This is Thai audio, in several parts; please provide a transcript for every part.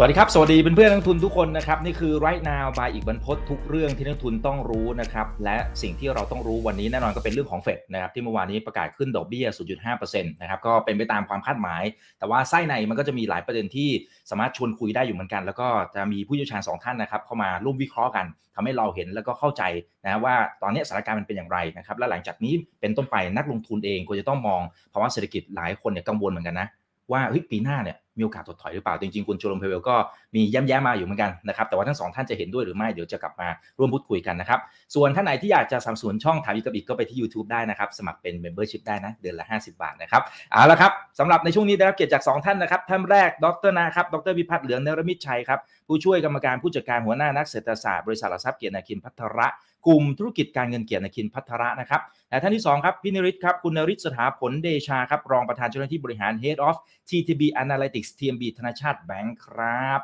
สวัสดีครับ สวัสดีเพื่อนๆนักทุนทุกคนนะครับ นี่คือ right now by อีกบรรพททุกเรื่องที่นักทุนต้องรู้นะครับ และสิ่งที่เราต้องรู้วันนี้แน่นอนก็เป็นเรื่องของเฟดนะครับที่เมื่อวานนี้ประกาศขึ้นดอกเบี้ย 0.5%นะครับก็เป็นไปตามความคาดหมาย แต่ว่าไส้ในมันก็จะมีหลายประเด็นที่สามารถชวนคุยได้อยู่เหมือนกัน แล้วก็จะมีผู้เชี่ยวชาญสองท่านนะครับเข้ามาร่วมวิเคราะห์กันทำให้เราเห็นแล้วก็เข้าใจนะว่าตอนนี้สถานการณ์มันเป็นอย่างไรนะครับและหลังจากนี้เป็นต้นไปนักลงทุนเองควรจะต้องมองภาวะเศรษฐกิจหลายคนเนี่ยกังวลเหมือนกันนะ ว่าปีหน้าเนี่ยมีโอกาสถดถอยหรือเปล่า จริงๆ คุณโจลมเพเวลก็มีย้ำแย้มมาอยู่เหมือนกันนะครับ แต่ว่าทั้งสองท่านจะเห็นด้วยหรือไม่เดี๋ยวจะกลับมาร่วมพูดคุยกันนะครับ ส่วนท่านไหนที่อยากจะสนับสนุนช่องถามอีกกับอีกก็ไปที่ YouTube ได้นะครับ สมัครเป็น Membership ได้นะ เดือนละ 50 บาทนะครับ เอาละครับสำหรับในช่วงนี้ได้รับเกียรติจาก 2 ท่านนะครับ ท่านแรกดรนะครับ ดรวิพัฒน์เหลืองเนรมิตชัยครับ ผู้ช่วยกรรมการผู้จัดการหัวหน้านักเศรษฐศาสตร์บริษัทหลักทรัพย์เกียรตินาคินพัทระ กลุ่มธุรกิจการเงินเกียรตินาคินภัทรนะครับและท่านที่2ครับพี่นริศครับคุณนริศสถาผลเดชาครับรองประธานเจ้าหน้าที่บริหาร Head of TTB Analytics TMB ธนาชาติแบงค์ครับ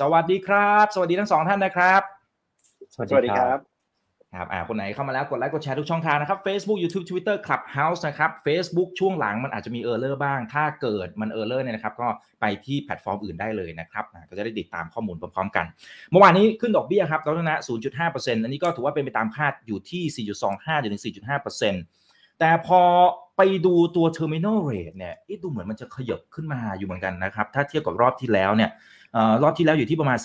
สวัสดีครับ สวัสดีทั้งสองท่านนะครับ สวัสดีครับ ครับอ่าคนไหนเข้ามาแล้วกดไลค์กดแชร์ทุกช่องทางนะครับ Facebook YouTube Twitter Clubhouse นะครับ Facebook ช่วงหลังมันอาจจะมี error บ้าง ถ้าเกิดมัน error เนี่ยนะครับก็ไปที่แพลตฟอร์มอื่นได้เลยนะครับก็จะได้ติดตามข้อมูลพร้อมๆกัน เมื่อวานนี้ขึ้นดอกเบี้ยครับดรนะ0.5%อันนี้ก็ถือว่าเป็นไปตามคาดอยู่ที่ 4.25ถึง4.5%แต่พอไปดูตัว terminal rate เนี่ยดูเหมือนมันจะขยับขึ้นมาอยู่เหมือนกันนะครับถ้าเทียบกับรอบที่แล้วเนี่ยรอบที่แล้วอยู่ที่ประมาณ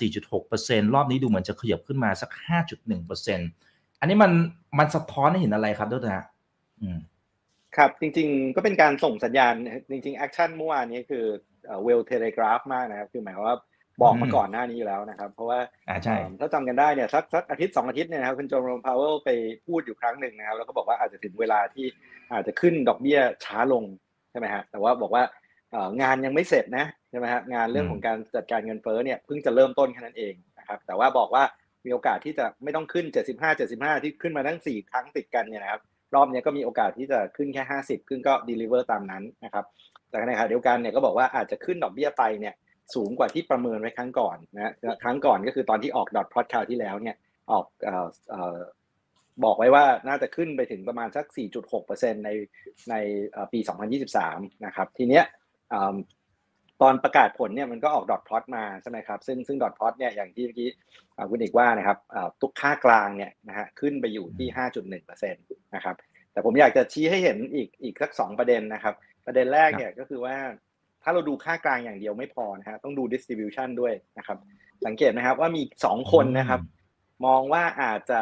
4.6%รอบนี้ดูเหมือนจะขยับขึ้นมาสัก 5.1% อันนี้มันมันสะท้อนให้เห็นอะไรครับดรนะอืมครับจริงๆก็เป็นการส่งสัญญาณจริงๆ action เมื่อวานนี้คือ well telegraph มากนะครับ คือหมายว่าบอกมาก่อนหน้านี้อยู่แล้วนะครับ เพราะว่าอ่าใช่ถ้าจำกันได้เนี่ยสักสักอาทิตย์สองอาทิตย์เนี่ยนะครับคุณเจอโรมพาวเวลไปพูดอยู่ครั้งหนึ่งนะครับ แล้วก็บอกว่าอาจจะถึงเวลาที่อาจจะขึ้นดอกเบี้ยช้าลงใช่ไหมฮะแต่ว่าบอกว่างานยังไม่เสร็จนะใช่ไหมฮะงานเรื่องของการจัดการเงินเฟ้อเนี่ยเพิ่งจะเริ่มต้นแค่นั้นเองนะครับ แต่ว่าบอกว่า มีโอกาสที่จะไม่ต้องขึ้น 75 75 ที่ขึ้นมาทั้ง 4 ครั้งติดกันเนี่ยนะครับรอบนี้ก็มีโอกาสที่จะขึ้นแค่ 50 ขึ้นก็ deliver ตามนั้นนะครับแต่ในขณะเดียวกันเนี่ยก็บอกว่าอาจจะขึ้นดอกเบี้ยไปเนี่ยสูงกว่าที่ประเมินไว้ครั้งก่อนนะครั้งก่อนก็คือตอนที่ออกดอทพอตคาวที่แล้วเนี่ยออกออบอกไว้ว่าน่าจะขึ้นไปถึงประมาณสัก 4.6%ในในปี 2023 นะครับ ทีเนี้ย ตอนประกาศผลเนี่ยมันก็ออกดอทพลอตมาใช่ไหมครับซึ่งซึ่งดอทพลอตเนี่ยอย่างที่เมื่อกี้คุณเอกว่านะครับตุกค่ากลางเนี่ยนะฮะขึ้นไปอยู่ที่ 5.1%นะครับแต่ผมอยากจะชี้ให้เห็นอีกอีกสักสองประเด็นนะครับ ประเด็นแรกเนี่ยก็คือว่าถ้าเราดูค่ากลางอย่างเดียวไม่พอนะฮะต้องดู distribution ด้วยนะครับ สังเกตนะครับว่ามีสองคนนะครับ มองว่าอาจจะ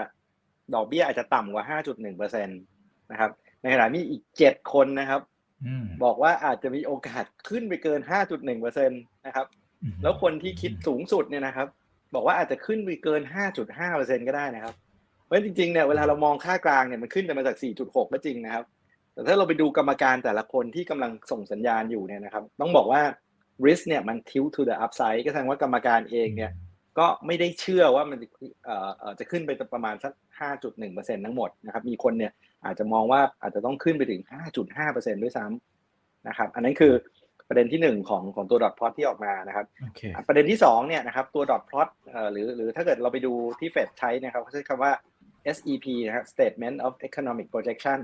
ดอกเบี้ยอาจจะต่ำกว่า 5.1%นะครับในขณะนี้อีกเจ็ดคนนะครับ บอกว่าอาจจะมีโอกาสขึ้นไปเกิน 5.1%นะครับ แล้วคนที่คิดสูงสุดเนี่ยนะครับ บอกว่าอาจจะขึ้นไปเกิน 5.5%ก็ได้นะครับ เพราะจริงๆเนี่ยเวลาเรามองค่ากลางเนี่ยมันขึ้นไปมาจาก 4.6 ก็จริงนะครับ แต่ถ้าเราไปดูกรรมการแต่ละคนที่กำลังส่งสัญญาณอยู่เนี่ยนะครับ ต้องบอกว่า risk เนี่ยมัน tilt to the upside ก็แสดงว่ากรรมการเองเนี่ยก็ไม่ได้เชื่อว่ามันจะขึ้นไปประมาณสัก 5.1%ทั้งหมดนะครับ มีคนเนี่ย อาจจะมองว่าอาจจะต้องขึ้นไปถึง 5.5%ด้วยซ้ำนะครับอันนั้นคือประเด็นที่ 1 ของของตัวดอทพลอตที่ออกมานะครับ okay. ประเด็นที่2เนี่ยนะครับตัวดอทพลอตหรือหรือถ้าเกิดเราไปดูที่เฟดใช้นะครับเขาใช้คำว่า SEP นะครับ Statement of Economic Projection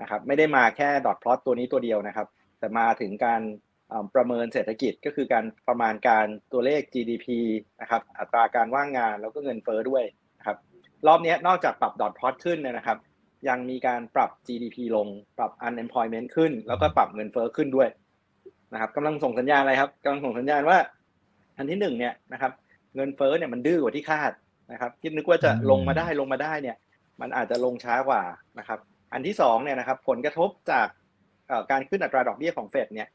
นะครับไม่ได้มาแค่ดอทพลอตตัวนี้ตัวเดียวนะครับ แต่มาถึงการประเมินเศรษฐกิจก็คือการประมาณการตัวเลข GDP นะครับอัตราการว่างงานแล้วก็เงินเฟ้อด้วยนะครับรอบนี้นอกจากปรับดอทพลอตขึ้นนะครับ ยังมีการปรับ GDP ลง ปรับ unemployment ขึ้น แล้วก็ปรับเงินเฟ้อขึ้นด้วยนะครับกำลังส่งสัญญาณอะไรครับกำลังส่งสัญญาณว่า อันที่หนึ่งเนี่ยนะครับ เงินเฟ้อเนี่ยมันดื้อกว่าที่คาดนะครับคิดนึกว่าจะลงมาได้ลงมาได้เนี่ย มันอาจจะลงช้ากว่านะครับ อันที่สองเนี่ยนะครับ ผลกระทบจากการขึ้นอัตราดอกเบี้ยของเฟดเนี่ย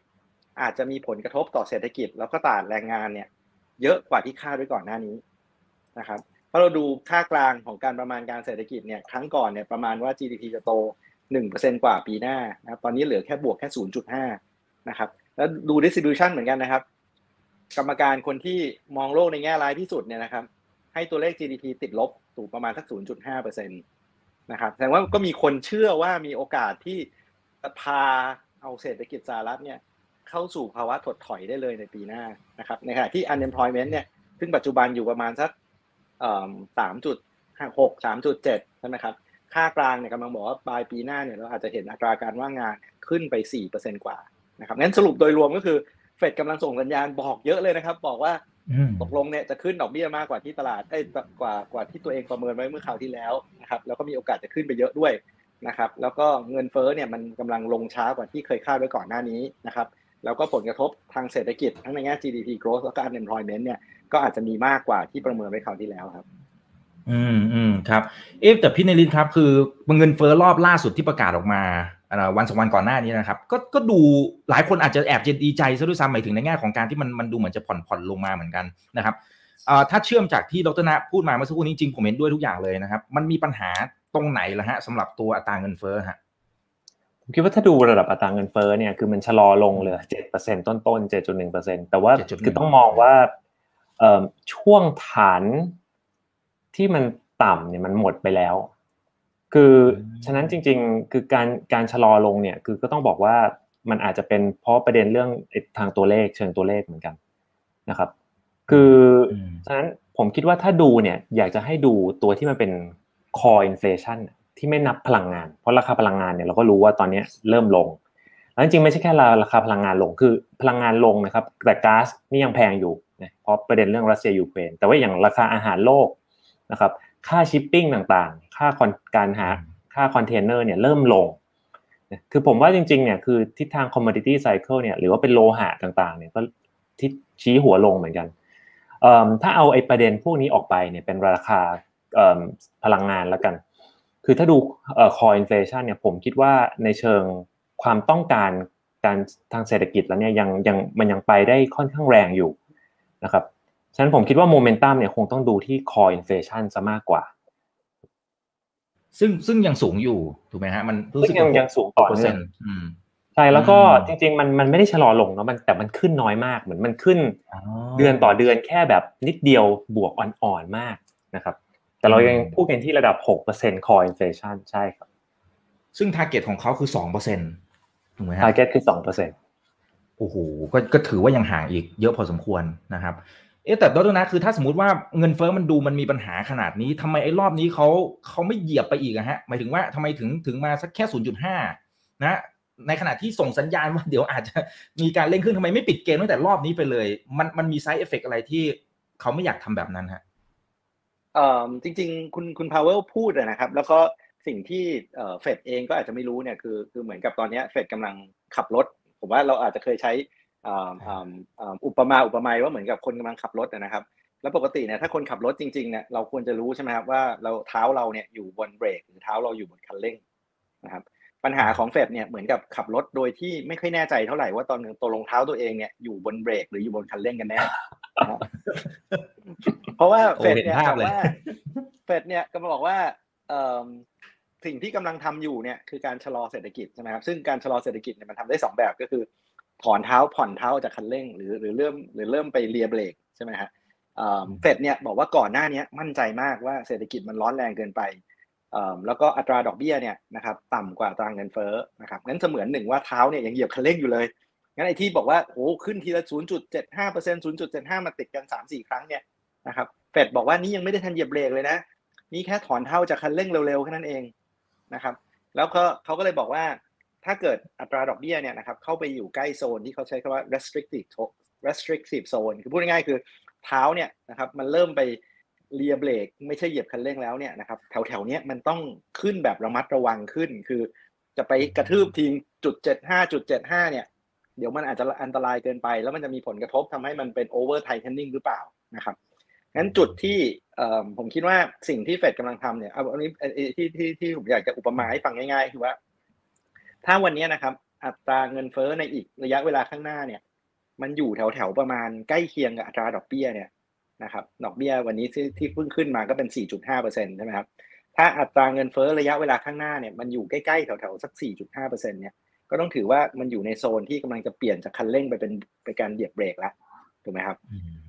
อาจจะมีผลกระทบต่อเศรษฐกิจ แล้วก็ตลาดแรงงานเนี่ย เยอะกว่าที่คาดไว้ก่อนหน้านี้นะครับ พราะเราดูค่ากลางของการประมาณการเศรษฐกิจเนี่ยครั้งก่อนเนี่ยประมาณว่า GDP จะโต 1%กว่าปีหน้านะครับตอนนี้เหลือแค่บวกแค่ 0.5 นะครับ แล้วดู distribution เหมือนกันนะครับ กรรมการคนที่มองโลกในแง่ร้ายที่สุดเนี่ยนะครับ ให้ตัวเลข GDP ติดลบสู่ประมาณสัก 0.5%นะครับแสดงว่าก็มีคนเชื่อว่ามีโอกาสที่จะพาเอาเศรษฐกิจสหรัฐเนี่ยเข้าสู่ภาวะถดถอยได้เลยในปีหน้านะครับในขณะที่ unemployment เนี่ยซึ่งปัจจุบันอยู่ประมาณสัก สามจุดหกสามจุดเจ็ดใช่ไหมครับ ค่ากลางเนี่ยกำลังบอกว่าปลายปีหน้าเนี่ยเราอาจจะเห็นอัตราการว่างงานขึ้นไปสี่เปอร์เซ็นกว่านะครับงั้นสรุปโดยรวมก็คือเฟดกำลังส่งสัญญาณบอกเยอะเลยนะครับ บอกว่าตกลงเนี่ยจะขึ้นดอกเบี้ยมากกว่าที่ตลาดเอ้กว่ากว่าที่ตัวเองประเมินไว้เมื่อคราวที่แล้วนะครับแล้วก็มีโอกาสจะขึ้นไปเยอะด้วยนะครับ แล้วก็เงินเฟ้อเนี่ยมันกำลังลงช้ากว่าที่เคยคาดไว้ก่อนหน้านี้นะครับแล้วก็ผลกระทบทางเศรษฐกิจทั้งในแง่ GDP growth แล้วก็ unemployment เนี่ย ก็อาจจะมีมากกว่าที่ประเมินไว้คราวที่แล้วครับ อืมอืมครับ เอ๊ะแต่พี่นรินครับ คือเงินเฟ้อรอบล่าสุดที่ประกาศออกมาวันสองวันก่อนหน้านี้นะครับ ก็ก็ดูหลายคนอาจจะแอบจะดีใจซะด้วยซ้ำหมายถึงในแง่ของการที่มันมันดูเหมือนจะผ่อนผ่อนลงมาเหมือนกันนะครับถ้าเชื่อมจากที่ดรนะพูดมาเมื่อสักครู่นี้จริงผมเห็นด้วยทุกอย่างเลยนะครับ มันมีปัญหาตรงไหนล่ะฮะสำหรับตัวอัตราเงินเฟ้อฮะผมคิดว่าถ้าดูระดับอัตราเงินเฟ้อเนี่ยคือมันชะลอลงเหลือเจ็ดเปอร์เซ็นต้นต้นเจ็ดจุดหนึ่งเปอร์เซ็นแต่ว่าคือต้องมองว่า ช่วงฐานที่มันต่ำเนี่ยมันหมดไปแล้ว คือฉะนั้นจริง ๆ คือการการชะลอลงเนี่ยคือก็ต้องบอกว่ามันอาจจะเป็นเพราะประเด็นเรื่องทางตัวเลขเชิงตัวเลขเหมือนกันนะครับ คือฉะนั้นผมคิดว่าถ้าดูเนี่ยอยากจะให้ดูตัวที่มันเป็น core inflation ที่ไม่นับพลังงาน เพราะราคาพลังงานเนี่ยเราก็รู้ว่าตอนนี้เริ่มลงแล้วจริงไม่ใช่แค่ราคาพลังงานลงคือพลังงานลงนะครับ แต่ก๊าซนี่ยังแพงอยู่ นะเพราะประเด็นเรื่องรัสเซียยูเครนแต่ว่าอย่างราคาอาหารโลกนะครับค่าชิปปิ้งต่างๆ ค่าการหาค่าคอนเทนเนอร์เนี่ยเริ่มลง คือผมว่าจริงๆเนี่ยคือทิศทาง commodity cycle เนี่ยหรือว่าเป็นโลหะต่างๆเนี่ยก็ทิศชี้หัวลงเหมือนกัน ถ้าเอาไอ้ประเด็นพวกนี้ออกไปเนี่ยเป็นราคาพลังงานแล้วกัน คือถ้าดูเอ่อ core inflation เนี่ยผมคิดว่าในเชิงความต้องการการทางเศรษฐกิจแล้วเนี่ยยังยังมันยังไปได้ค่อนข้างแรงอยู่ นะครับฉะนั้นผมคิดว่าโมเมนตัมเนี่ยคงต้องดูที่ core inflation ซะมากกว่า ซึ่งซึ่งยังสูงอยู่ถูกไหมฮะมันรู้สึกยังยังสูงต่อเนื่องใช่แล้วก็จริง ๆ มันมันไม่ได้ชะลอลงเนาะมันแต่มันขึ้นน้อยมากเหมือนมันขึ้น เดือนต่อเดือนแค่แบบนิดเดียวบวกอ่อนๆมากนะครับ แต่เรายังพูดกันที่ระดับ6% core inflation ใช่ครับ ซึ่ง target ของเขาคือ2%ถูกไหมฮะ target คือ2% โอ้โหก็ก็ถือว่ายังห่างอีกเยอะพอสมควรนะครับ เอ๊แต่ดรนะคือถ้าสมมติว่าเงินเฟ้อมันดูมันมีปัญหาขนาดนี้ทำไมไอ้รอบนี้เขาเขาไม่เหยียบไปอีกอะฮะหมายถึงว่าทำไมถึงถึงมาสักแค่0.5นะในขณะที่ส่งสัญญาณว่าเดี๋ยวอาจจะมีการเร่งขึ้นทำไมไม่ปิดเกมตั้งแต่รอบนี้ไปเลย มันมันมี side effect อะไรที่เขาไม่อยากทำแบบนั้นฮะเอ่อจริง ๆ คุณคุณพาวเวลพูดนะครับ แล้วก็สิ่งที่เฟดเองก็อาจจะไม่รู้เนี่ยคือคือเหมือนกับตอนนี้เฟดกำลังขับรถ ผมว่าเราอาจจะเคยใช้อุปมาอุปไมยว่าเหมือนกับคนกำลังขับรถนะครับ แล้วปกติเนี่ยถ้าคนขับรถจริงๆเนี่ยเราควรจะรู้ใช่ไหมครับว่าเราเท้าเราเนี่ยอยู่บนเบรกหรือเท้าเราอยู่บนคันเร่งนะครับปัญหาของเฟดเนี่ยเหมือนกับขับรถโดยที่ไม่ค่อยแน่ใจเท่าไหร่ว่าตอนนึงตัวรองเท้าตัวเองเนี่ยอยู่บนเบรกหรืออยู่บนคันเร่งกันแน่เพราะว่าเฟดเนี่ยบอกว่าเฟดเนี่ยก็มาบอกว่า สิ่งที่กำลังทำอยู่เนี่ยคือการชะลอเศรษฐกิจใช่ไหมครับซึ่งการชะลอเศรษฐกิจเนี่ยมันทำได้สองแบบก็คือถอนเท้าผ่อนเท้าจากคันเร่ง หรือหรือเริ่มหรือเริ่มไปเลียเบรกใช่ไหมฮะเฟดเนี่ยบอกว่าก่อนหน้านี้มั่นใจมากว่าเศรษฐกิจมันร้อนแรงเกินไปแล้วก็อัตราดอกเบี้ยเนี่ยนะครับต่ำกว่าตรางเงินเฟ้อนะครับงั้นเสมือนหนึ่งว่าเท้าเนี่ยยังเหยียบคันเร่งอยู่เลยงั้นไอ้ที่บอกว่าโอ้ขึ้นทีละ 0.75เปอร์เซ็นต์0.75 มาติดกัน 3-4 ครั้งเนี่ยนะครับเฟดบอกว่านี่ยังไม่ได้ทันเหยียบเบรกเลยนะนี่แค่ถอนเท้าจากคันเร่งเร็วๆแค่นั้นเอง นะครับ แล้วก็เขาก็เลยบอกว่าถ้าเกิดอัตราดอกเบี้ยเนี่ยนะครับเข้าไปอยู่ใกล้โซนที่เขาใช้คำว่า restrictive restrictive zone คือพูดง่ายๆคือเท้าเนี่ยนะครับมันเริ่มไปเลียเบรกไม่ใช่เหยียบคันเร่งแล้วเนี่ยนะครับแถวๆนี้มันต้องขึ้นแบบระมัดระวังขึ้น คือจะไปกระทืบทีละจุดเจ็ดห้าจุดเจ็ดห้าเนี่ย เดี๋ยวมันอาจจะอันตรายเกินไป แล้วมันจะมีผลกระทบทำให้มันเป็น overtightening หรือเปล่านะครับ งั้นจุดที่ผมคิดว่าสิ่งที่เฟดกำลังทำเนี่ยอันนี้ที่ที่ที่ผมอยากจะอุปมาให้ฟังง่ายๆคือว่า ถ้าวันนี้นะครับ อัตราเงินเฟ้อในอีกระยะเวลาข้างหน้าเนี่ย มันอยู่แถวๆประมาณใกล้เคียงกับอัตราดอกเบี้ยเนี่ยนะครับดอกเบี้ยวันนี้ที่ที่เพิ่งขึ้นมาก็เป็น 4.5%ใช่ไหมครับถ้าอัตราเงินเฟ้อระยะเวลาข้างหน้าเนี่ยมันอยู่ใกล้ๆแถวๆสัก 4.5%เนี่ยก็ต้องถือว่ามันอยู่ในโซนที่กำลังจะเปลี่ยนจากคันเร่งไปเป็นไปการเหยียบเบรกแล้ว ถูกไหมครับ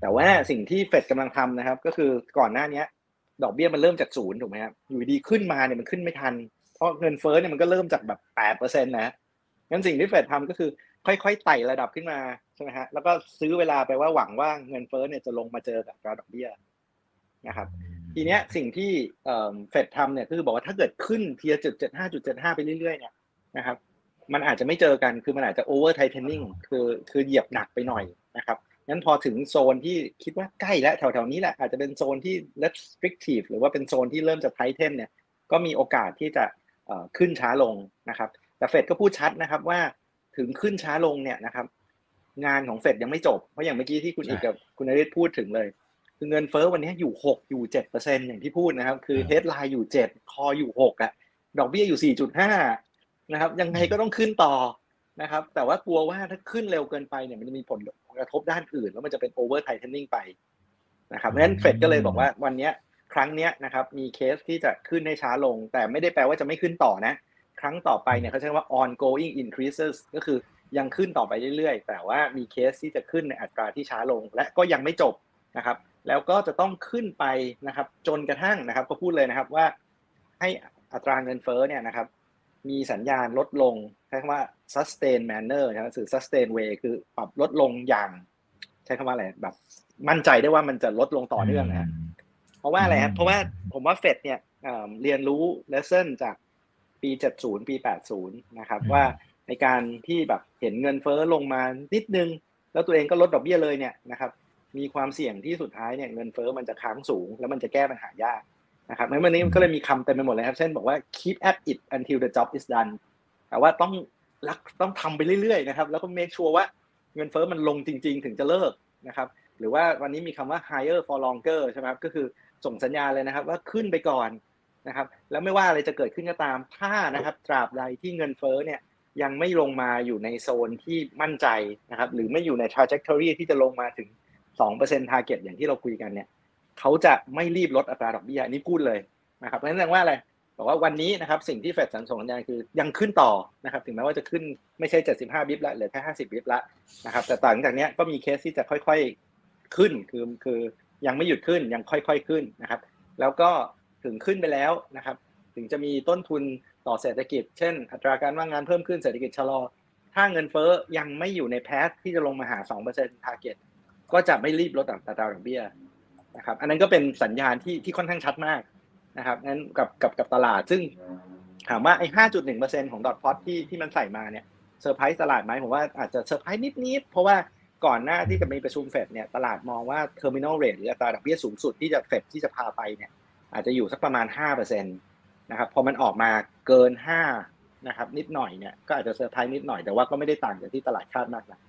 แต่ว่าสิ่งที่เฟดกำลังทำนะครับ ก็คือก่อนหน้านี้ดอกเบี้ยมันเริ่มจากศูนย์ถูกไหมครับอยู่ดีขึ้นมาเนี่ยมันขึ้นไม่ทัน เพราะเงินเฟ้อเนี่ยมันก็เริ่มจากแบบแปดเปอร์เซ็นต์นะงั้นสิ่งที่เฟดทำก็คือค่อยๆไต่ระดับขึ้นมาใช่ไหมฮะแล้วก็ซื้อเวลาไปว่าหวังว่าเงินเฟ้อเนี่ยจะลงมาเจอกับอัตราดอกเบี้ยนะครับ ทีเนี้ยสิ่งที่เฟดทำเนี่ยก็คือบอกว่าถ้าเกิดขึ้นทีละจุดเจ็ดห้าจุดเจ็ดห้าไปเรื่อยๆเนี่ยนะครับ มันอาจจะไม่เจอกันคือมันอาจจะ overtightening คือคือเหยียบหนักไปหน่อยนะครับ งั้นพอถึงโซนที่คิดว่าใกล้และแถวๆนี้แหละอาจจะเป็นโซนที่ restrictive หรือว่าเป็นโซนที่เริ่มจะ tighten เนี่ยก็มีโอกาสที่จะขึ้นช้าลงนะครับ แต่เฟดก็พูดชัดนะครับว่าถึงขึ้นช้าลงเนี่ยนะครับ งานของเฟดยังไม่จบ เพราะอย่างเมื่อกี้ที่คุณอีกกับคุณนริศพูดถึงเลย คือเงินเฟ้อวันนี้อยู่หกอยู่เจ็ดเปอร์เซ็นต์อย่างที่พูดนะครับ คือ headline อยู่เจ็ด core อยู่หกอะดอกเบี้ยอยู่สี่จุดห้านะครับ ยังไงก็ต้องขึ้นต่อ นะครับ แต่ว่ากลัวว่าถ้าขึ้นเร็วเกินไปเนี่ยมันจะมีผลกระทบด้านอื่น แล้วมันจะเป็น overtightening ไปนะครับเพราะฉะนั้นเฟดก็เลยบอกว่าวันนี้ครั้งนี้นะครับมีเคสที่จะขึ้นให้ช้าลง แต่ไม่ได้แปลว่าจะไม่ขึ้นต่อนะ ครั้งต่อไปเนี่ยเขาใช้ว่า ongoing increases ก็คือยังขึ้นต่อไปเรื่อยๆ แต่ว่ามีเคสที่จะขึ้นในอัตราที่ช้าลง และก็ยังไม่จบนะครับ แล้วก็จะต้องขึ้นไปนะครับ จนกระทั่งนะครับ ก็พูดเลยนะครับว่าให้อัตราเงินเฟ้อเนี่ยนะครับ มีสัญญาณลดลง ใช้คำว่า sustained manner นะหรือ sustained way คือปรับลดลงอย่าง ใช้คำว่าอะไรแบบ มั่นใจได้ว่ามันจะลดลงต่อเนื่องนะเพราะว่าอะไรครับเพราะว่าผมว่าเฟดเนี่ยเรียนรู้เลสเซ่นจากปี 70 ปี 80 นะครับ ว่าในการที่แบบเห็นเงินเฟ้อลงมานิดนึง แล้วตัวเองก็ลดดอกเบี้ยเลยเนี่ยนะครับ มีความเสี่ยงที่สุดท้ายเนี่ยเงินเฟ้อมันจะค้างสูง แล้วมันจะแก้ปัญหายากนะครับในวันนี้ก็เลยมีคำเต็มไปหมดเลยครับ เช่นบอกว่า keep at it until the job is done แต่ว่าต้องรักต้องทำไปเรื่อยๆนะครับ แล้วก็ make sure ว่าเงินเฟ้อมันลงจริง ๆ ถึงจะเลิกนะครับ หรือว่าวันนี้มีคำว่า higher for longer ใช่ไหมครับก็คือส่งสัญญาณเลยนะครับ ว่าขึ้นไปก่อนนะครับ แล้วไม่ว่าอะไรจะเกิดขึ้นก็ตามถ้านะครับ ตราบใดที่เงินเฟ้อเนี่ยยังไม่ลงมาอยู่ในโซนที่มั่นใจนะครับ หรือไม่อยู่ใน trajectory ที่จะลงมาถึง 2% target อย่างที่เราคุยกันเนี่ยเขาจะไม่รีบลดอัตราดอกเบี้ยนี่พูดเลยนะครับเพราะฉะนั้นแสดงว่าอะไร บอกว่าวันนี้นะครับสิ่งที่เฟดสัญส่งสัญญาณคือยังขึ้นต่อนะครับถึงแม้ว่าจะขึ้นไม่ใช่ 75 บิปละเหลือแค่ 50 บิปละนะครับแต่ต่างจากนี้ก็มีเคสที่จะค่อยๆขึ้นคือคือยังไม่หยุดขึ้นยังค่อยๆขึ้นนะครับ แล้วก็ถึงขึ้นไปแล้วนะครับ ถึงจะมีต้นทุนต่อเศรษฐกิจ เช่น อัตราการว่างงานเพิ่มขึ้นเศรษฐกิจชะลอ ถ้าเงินเฟ้อยังไม่อยู่ในแพทที่จะลงมาหา 2% target ก็จะไม่รีบลดอัตราดอกเบี้ยนะครับอันนั้นก็เป็นสัญญาณที่ที่ค่อนข้างชัดมาก นะครับงั้นกับกับกับตลาดซึ่งถามว่าไอ้ห้าจุดหนึ่งเปอร์เซ็นของ dot plot ที่ที่มันใส่มาเนี่ยเซอร์ไพรส์ตลาดไหมผมว่าอาจจะเซอร์ไพรส์นิดๆเพราะว่าก่อนหน้าที่จะมีประชุมเฟดเนี่ยตลาดมองว่า terminal rate หรืออัตราดอกเบี้ยสูงสุดที่จะเฟดที่จะพาไปเนี่ยอาจจะอยู่สักประมาณห้าเปอร์เซ็นตนะครับพอมันออกมาเกินห้านะครับนิดหน่อยเนี่ยก็อาจจะเซอร์ไพรส์นิดหน่อยแต่ว่าก็ไม่ได้ต่างจากที่ตลาดคาดมากนะ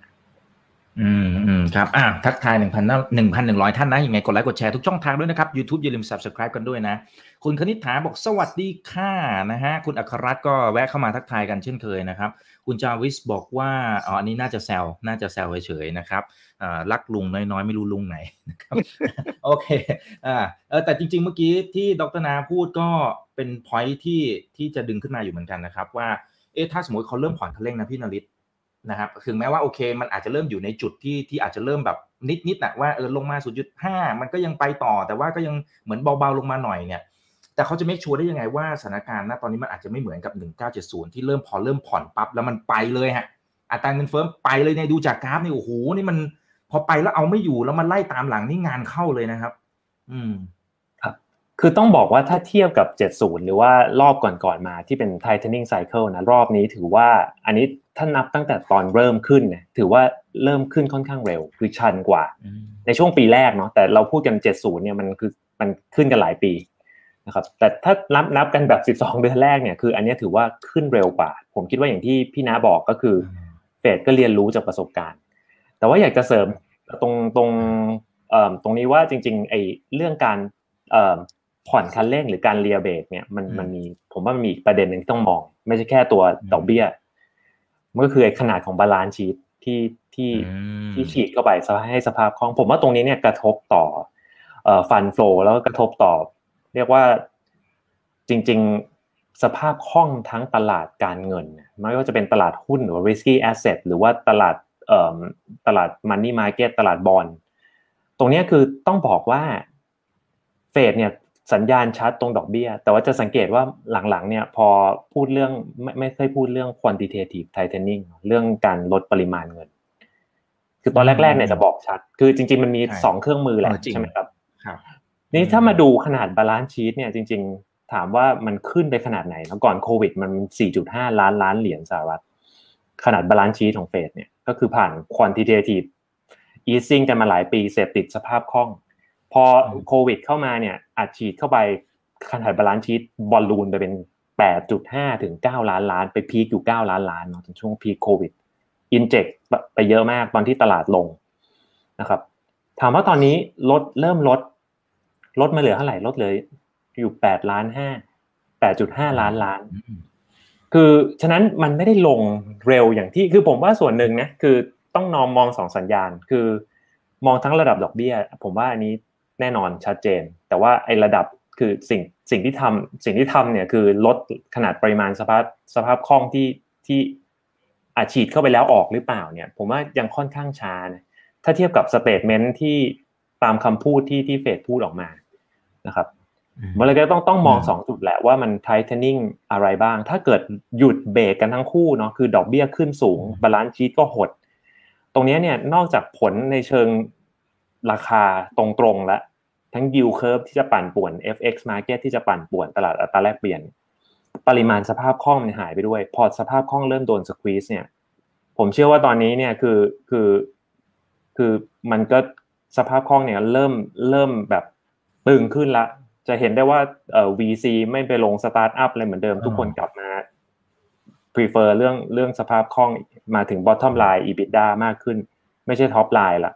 อืมอืม ครับ อะทักทายหนึ่งพันหนึ่งพันหนึ่งร้อยท่านนะ ยังไงกดไลค์กดแชร์ทุกช่องทางด้วยนะครับ YouTube อย่าลืม subscribe กันด้วยนะ คุณคณิษฐาบอกสวัสดีค่ะนะฮะ คุณอัครรัตน์ก็แวะเข้ามาทักทายกันเช่นเคยนะครับ คุณจาวิสบอกว่า อ๋อ อันนี้น่าจะแซว น่าจะแซวเฉยๆนะครับอ่ารักลุงน้อยๆ ไม่รู้ลุงไหนนะครับ โอเค อ่าเออแต่จริงๆ เมื่อกี้ที่ดรนาพูดก็เป็นพอยที่ที่จะดึงขึ้นมาอยู่เหมือนกันนะครับว่า เอ๊ะ ถ้าสมมติเขาเริ่มผ่อนคันเร่งนะพี่นริศ นะครับถึงแม้ว่าโอเค มันอาจจะเริ่มอยู่ในจุดที่ที่อาจจะเริ่มแบบนิดๆนะว่าเออลงมา 0.5 มันก็ยังไปต่อ แต่ว่าก็ยังเหมือนเบาๆลงมาหน่อยเนี่ย แต่เขาจะไม่ชัวร์ได้ยังไงว่าสถานการณ์ณตอนนี้มันอาจจะไม่เหมือนกับ 1970 ที่เริ่มพอเริ่มผ่อนปั๊บแล้วมันไปเลยฮะอัตราเงินเฟ้อไปเลยเนี่ยดูจากกราฟนี่โอ้โหนี่มันพอไปแล้วเอาไม่อยู่แล้วมันไล่ตามหลังนี่งานเข้าเลยนะครับ อืมคือต้องบอกว่าถ้าเทียบกับ 70 หรือว่ารอบก่อนๆมาที่เป็น tightening cycle นะรอบนี้ถือว่าอันนี้ ถ้านับตั้งแต่ตอนเริ่มขึ้นเนี่ยถือว่าเริ่มขึ้นค่อนข้างเร็วคือชันกว่า ในช่วงปีแรกเนาะแต่เราพูดกัน70เนี่ยมันคือมันขึ้นกันหลายปีนะครับแต่ถ้านับนับกันแบบ 12 เดือนแรกเนี่ยคือ อันนี้ถือว่าขึ้นเร็วกว่า ผมคิดว่าอย่างที่พี่น้าบอกก็คือเฟดก็เรียนรู้จากประสบการณ์ แต่ว่าอยากจะเสริมตรงตรงตรงนี้ว่าจริงๆไอ้เรื่องการผ่อนคันเร่งหรือการเลียเบรกเนี่ยมันมันมีผมว่ามันมีประเด็นหนึ่งที่ต้องมอง ไม่ใช่แค่ตัวดอกเบี้ย มันก็คือขนาดของ balance sheet ที่ที่ที่ฉีดเข้าไปให้สภาพคล่อง ผมว่าตรงนี้เนี่ยกระทบต่อ fund flow แล้วก็กระทบต่อ เรียกว่าจริง ๆสภาพคล่องทั้งตลาดการเงิน ไม่ว่าจะเป็นตลาดหุ้นหรือ risky asset หรือว่าตลาดตลาด money market ตลาดบอลตรงนี้คือต้องบอกว่าเฟดเนี่ย สัญญาณชัดตรงดอกเบี้ย แต่ว่าจะสังเกตว่าหลังๆ เนี่ยพอพูดเรื่องไม่ไม่เคยพูดเรื่อง quantitative tightening เรื่องการลดปริมาณเงิน คือตอนแรกๆเนี่ยจะบอกชัด คือจริง ๆ มันมีสองเครื่องมือแหละใช่ไหมครับครับนี่ถ้ามาดูขนาด balance sheet เนี่ยจริง ๆ ถามว่ามันขึ้นไปขนาดไหนแล้วก่อนโควิด มัน 4.5 ล้านล้านเหรียญสหรัฐ ขนาด balance sheet ของเฟดเนี่ยก็คือผ่าน quantitative easing กันมาหลายปีเสพติดสภาพคล่อง พอโควิดเข้ามาเนี่ยอัดฉีดเข้าไปขนาด balance sheet balloon ไปเป็น 8.5 ถึง 9 ล้านล้าน ไป peak อยู่ 9 ล้านล้านเนาะช่วง peak โควิด inject ไปเยอะมากตอนที่ตลาดลงนะครับ ถามว่าตอนนี้ลดเริ่มลด ลดมาเหลือเท่าไหร่ลดเลยอยู่ 8 ล้าน 5 8.5 ล้านล้าน คือฉะนั้นมันไม่ได้ลงเร็วอย่างที่คือผมว่าส่วนหนึ่งนะคือต้องนอมมองสองสัญญาณ คือมองทั้งระดับดอกเบี้ย ผมว่าอันนี้ แน่นอนชัดเจน แต่ว่าไอ้ระดับคือสิ่งสิ่งที่ทำสิ่งที่ทำเนี่ยคือลดขนาดปริมาณสภาพสภาพคล่องที่ที่อัดฉีดเข้าไปแล้วออกหรือเปล่าเนี่ย ผมว่ายังค่อนข้างช้านะถ้าเทียบกับ statement ที่ตามคำพูดที่ที่เฟดพูดออกมานะครับมันเลยก็ต้องต้องมองสองจุดแหละว่ามัน tightening อะไรบ้าง ถ้าเกิดหยุดเบรกกันทั้งคู่เนาะคือดอกเบี้ยขึ้นสูง balance sheet ก็หด ตรงนี้เนี่ยนอกจากผลในเชิงราคาตรงๆแล้ว ทั้ง yield curve ที่จะปั่นป่วน FX market ที่จะปั่นป่วนตลาดอัตราแลกเปลี่ยน ปริมาณสภาพคล่องมันหายไปด้วย พอสภาพคล่องเริ่มโดน squeeze เนี่ย ผมเชื่อว่าตอนนี้เนี่ยคือคือคือมันก็สภาพคล่องเนี่ยเริ่มเริ่มแบบตึงขึ้นละ จะเห็นได้ว่าเอ่อ VC ไม่ไปลงสตาร์ทอัพอะไรเหมือนเดิมทุกคนกลับมา prefer เรื่องเรื่องสภาพคล่องมาถึง bottom line EBITDA มากขึ้น ไม่ใช่ top line ละ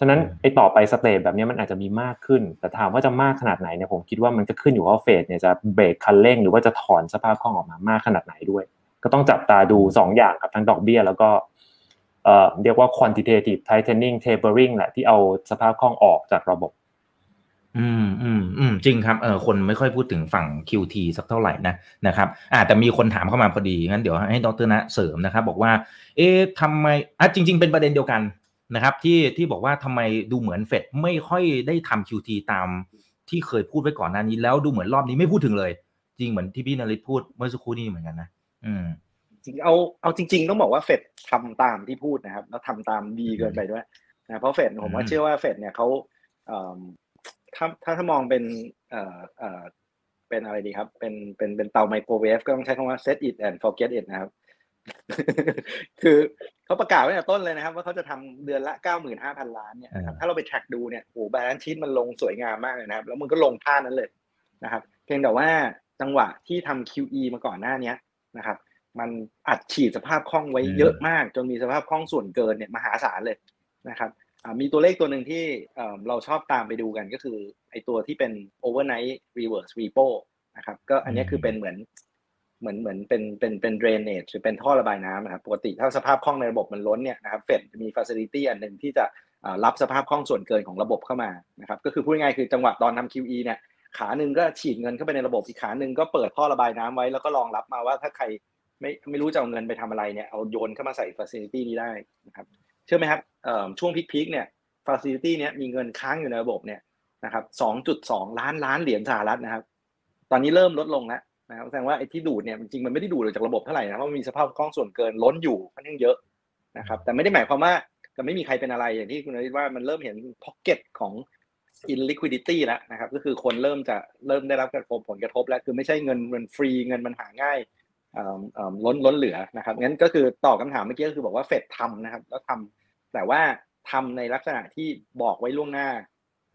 ฉะนั้นไอ้ต่อไป stage แบบนี้มันอาจจะมีมากขึ้น แต่ถามว่าจะมากขนาดไหนเนี่ยผมคิดว่ามันก็ขึ้นอยู่ว่าเฟดเนี่ยจะเบรกคันเร่งหรือว่าจะถอนสภาพคล่องออกมามากขนาดไหนด้วย ก็ต้องจับตาดู2ออย่างครับทั้งดอกเบี้ยแล้วก็เอ่อเรียกว่า quantitative tightening tapering แหละที่เอาสภาพคล่องออกจากระบบ อืมอืมอืมจริงครับเออคนไม่ค่อยพูดถึงฝั่ง QT สักเท่าไหร่นะนะครับอ่าแต่มีคนถามเข้ามาพอดีงั้นเดี๋ยวให้ดรนะเสริมนะครับ บอกว่า เอ๊ะทำไมอะจริง ๆ เป็นประเด็นเดียวกัน นะครับที่ที่บอกว่าทำไมดูเหมือนเฟดไม่ค่อยได้ทำ QT ตามที่เคยพูดไว้ก่อนหน้านี้ แล้วดูเหมือนรอบนี้ไม่พูดถึงเลย จริงเหมือนที่พี่นริศพูดเมื่อสักครู่นี้เหมือนกันนะอืมจริงเอาเอาจริง ๆ ต้องบอกว่าเฟดทำตามที่พูดนะครับ แล้วทำตามดีเกินไปด้วยนะเพราะเฟดผมว่าเชื่อว่าเฟดเนี่ยเขาถ้าถ้าถ้ามองเป็นเอ่อเอ่อเป็นอะไรดีครับ เป็นเป็นเป็นเตาไมโครเวฟก็ต้องใช้คำว่า set it and forget it นะครับ คือ เขาประกาศไว้แต่ต้นเลยนะครับ ว่าเขาจะทำเดือนละ 95,000 ล้านเนี่ยนะครับถ้าเราไป track ดูเนี่ยโอ้ balance sheet มันลงสวยงามมากเลยนะครับ แล้วมันก็ลงท่านั้นเลยนะครับ เพียงแต่ว่าจังหวะที่ทำ QE มาก่อนหน้านี้นะครับ มันอัดฉีดสภาพคล่องไว้เยอะมาก จนมีสภาพคล่องส่วนเกินเนี่ยมหาศาลเลยนะครับมีตัวเลขตัวหนึ่งที่เราชอบตามไปดูกันก็คือไอตัวที่เป็น overnight reverse repo นะครับก็อันนี้คือเป็นเหมือน เหมือนเหมือนเป็นเป็นเป็น drainage หรือเป็นท่อระบายน้ำนะครับปกติถ้าสภาพคล่องในระบบมันล้นเนี่ยนะครับเฟดจะมี facility อันหนึ่งที่จะรับสภาพคล่องส่วนเกินของระบบเข้ามานะครับก็คือพูดง่ายๆคือจังหวะตอนทำ QE เนี่ยขาหนึ่งก็ฉีดเงินเข้าไปในระบบอีกขาหนึ่งก็เปิดท่อระบายน้ำไว้ แล้วก็รองรับมาว่าถ้าใครไม่ไม่รู้จะเอาเงินไปทำอะไรเนี่ยเอาโยนเข้ามาใส่ facility นี้ได้นะครับเชื่อไหมครับช่วงพีคๆเนี่ย facility เนี้ยมีเงินค้างอยู่ในระบบเนี่ยนะครับ2.2 ล้านล้านเหรียญสหรัฐนะครับ ตอนนี้เริ่มลดลงแล้ว นะครับแสดงว่าไอ้ที่ดูดเนี่ยจริงมันไม่ได้ดูดออกจากระบบเท่าไหร่นะเพราะมันมีสภาพคล่องส่วนเกินล้นอยู่ค่อนข้างเยอะนะครับ แต่ไม่ได้หมายความว่าจะไม่มีใครเป็นอะไรอย่างที่คุณนริศว่ามันเริ่มเห็นพ็อกเก็ตของ in liquidity แล้วนะครับ ก็คือคนเริ่มจะเริ่มได้รับผลกระทบแล้วคือไม่ใช่เงินมันฟรีเงินมันหาง่ายล้นล้นเหลือนะครับงั้นก็คือตอบคาถามเมื่อกี้ก็คือบอกว่าเฟดทำนะครับ แล้วทำแต่ว่าทำในลักษณะที่บอกไว้ล่วงหน้า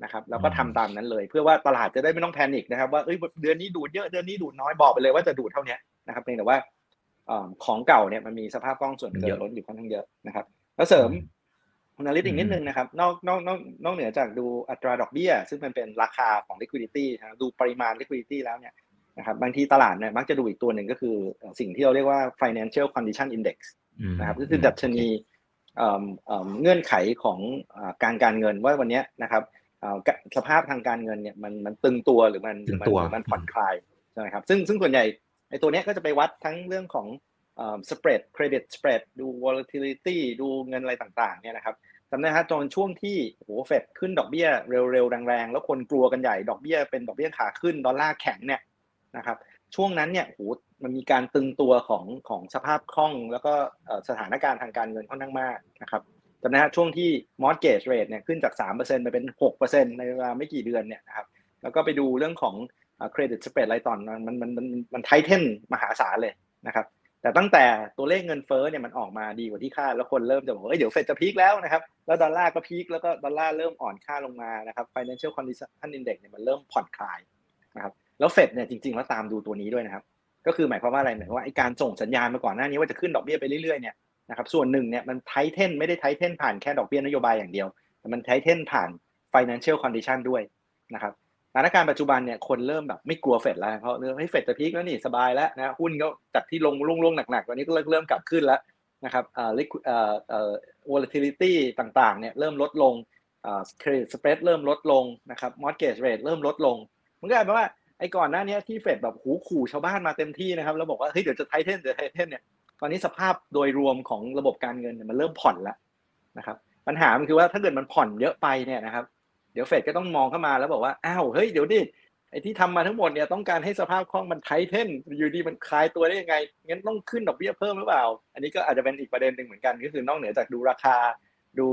นะครับแล้วก็ทำตามนั้นเลย เพื่อว่าตลาดจะได้ไม่ต้องแพนิคนะครับว่าเอ้ยเดือนนี้ดูดเยอะเดือนนี้ดูดน้อยบอกไปเลยว่าจะดูดเท่านี้นะครับเพียงแต่ว่าของเก่าเนี่ยมันมีสภาพคล่องส่วนเกินล้นอยู่ค่อนข้างเยอะนะครับแล้วเสริมคุณนริศอีกนิดนึงนะครับนอกนอกนอกนอกเหนือจากดูอัตราดอกเบี้ย ซึ่งมันเป็นราคาของ liquidity นะดูปริมาณ liquidity แล้วเนี่ยนะครับบางทีตลาดเนี่ยมักจะดูอีกตัวหนึ่งก็คือสิ่งที่เราเรียกว่า financial condition index นะครับก็คือดัชนีเงื่อนไขของการการเงินว่าวันนี้นะครับ สภาพทางการเงินเนี่ยมันมันตึงตัวหรือมันมันมันผ่อนคลายใช่ไหมครับซึ่งซึ่งส่วนใหญ่ไอ้ตัวนี้ก็จะไปวัดทั้งเรื่องของ spread credit spread ดู volatility ดูเงินอะไรต่างๆเนี่ยนะครับจำได้ฮะตอนช่วงที่โหเฟดขึ้นดอกเบี้ยเร็วๆแรงๆ แล้วคนกลัวกันใหญ่ดอกเบี้ยเป็นดอกเบี้ยขาขึ้นดอลลาร์แข็งเนี่ยนะครับช่วงนั้นเนี่ยโหมันมีการตึงตัวของของสภาพคล่อง แล้วก็สถานการณ์ทางการเงินค่อนข้างมากนะครับ จำนะฮะช่วงที่ mortgage rate เนี่ยขึ้นจาก 3%ไปเป็น 6%ในเวลาไม่กี่เดือนเนี่ยนะครับแล้วก็ไปดูเรื่องของเครดิตสเปรดไรตอนมันมันมันมันไทเทนมหาศาลเลยนะครับแต่ตั้งแต่ตัวเลขเงินเฟ้อเนี่ยมันออกมาดีกว่าที่คาดแล้วคนเริ่มจะบอกว่าเดี๋ยวเฟดจะพีคแล้วนะครับแล้วดอลลาร์ก็พีคแล้วก็ดอลลาร์เริ่มอ่อนค่าลงมานะครับ financial condition index เนี่ยมันเริ่มผ่อนคลายนะครับแล้วเฟดเนี่ยจริงๆแล้วตามดูตัวนี้ด้วยนะครับ ก็คือหมายความว่าอะไรหมายความว่าไอการส่งสัญญาณมาก่อนหน้านี้ว่าจะขึ้นดอกเบี้ยไปเรื่อยๆเนี่ย นะครับส่วนหนึ่งเนี่ยมันไทเทนไม่ได้ไทเทนผ่านแค่ดอกเบี้ยนโยบายอย่างเดียว แต่มันไทเทนผ่าน financial condition ด้วยนะครับสถานการณ์ปัจจุบันเนี่ยคนเริ่มแบบไม่กลัวเฟดแล้วเพราะเริ่มให้เฟดจะพีคแล้วนี่สบายแล้วนะหุ้นก็จากที่ลงลงลงหนักๆตอนนี้ก็เริ่มกลับขึ้นแล้วนะครับเอ่อเอ่อเอ่อ volatility ต่างๆเนี่ยเริ่มลดลงเอ่อ credit spread เริ่มลดลงนะครับ mortgage rate เริ่มลดลง มันก็กลายเป็นว่าไอ้ก่อนหน้านี้ที่เฟดแบบหูขู่ชาวบ้านมาเต็มที่นะครับแล้วบอกว่าเฮ้ยเดี๋ยวจะไทเทนเดี๋ยวไทเทนเนี่ย อนนี้สภาพโดยรวมของระบบการเงินมันเริ่มผ่อนแล้วนะครับปัญหามันคือว่าถ้าเกิดมันผ่อนเยอะไปเนี่ยนะครับเดี๋ยวเฟดก็ต้องมองเข้ามาแล้วบอกว่าอ้าวเฮ้ยเดี๋ยวดิไอ้ที่ทำมาทั้งหมดเนี่ยต้องการให้สภาพคล่องมันไทเทนอยู่ดีมันคลายตัวได้ยังไงงั้นต้องขึ้นดอกเบี้ยเพิ่มหรือเปล่า อันนี้ก็อาจจะเป็นอีกประเด็นหนึ่งเหมือนกัน ก็คือนอกเหนือจากดูราคาดู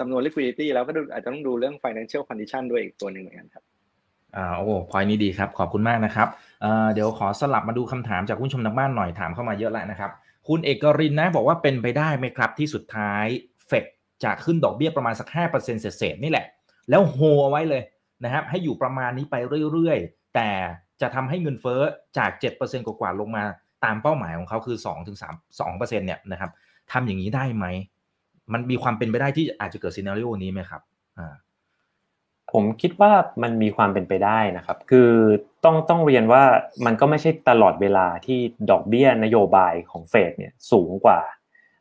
จำนวน liquidity แล้วก็อาจจะต้องดูเรื่อง financial condition ด้วยอีกตัวหนึ่งเหมือนกันครับอ่าโอ้พอยนี้ดีครับ ขอบคุณมากนะครับเดี๋ยวขอสลับมาดูคำถามจากผู้ชมทางบ้านหน่อยถามเข้ามาเยอะแล้วนะครับ คุณเอกรินนะบอกว่าเป็นไปได้ไหมครับที่สุดท้ายเฟดจะขึ้นดอกเบี้ยประมาณสัก 5%เศษนี่แหละ แล้วโฮเอาไว้เลยนะครับให้อยู่ประมาณนี้ไปเรื่อยๆ แต่จะทำให้เงินเฟ้อจาก 7%กว่าๆลงมาตามเป้าหมายของเขาคือ2-3 2%เนี่ยนะครับทำอย่างนี้ได้ไหม มันมีความเป็นไปได้ที่อาจจะเกิดซีนารีโอนี้ไหมครับอ่า ผมคิดว่ามันมีความเป็นไปได้นะครับ คือต้องต้องเรียนว่ามันก็ไม่ใช่ตลอดเวลาที่ดอกเบี้ยนโยบายของเฟดเนี่ยสูงกว่า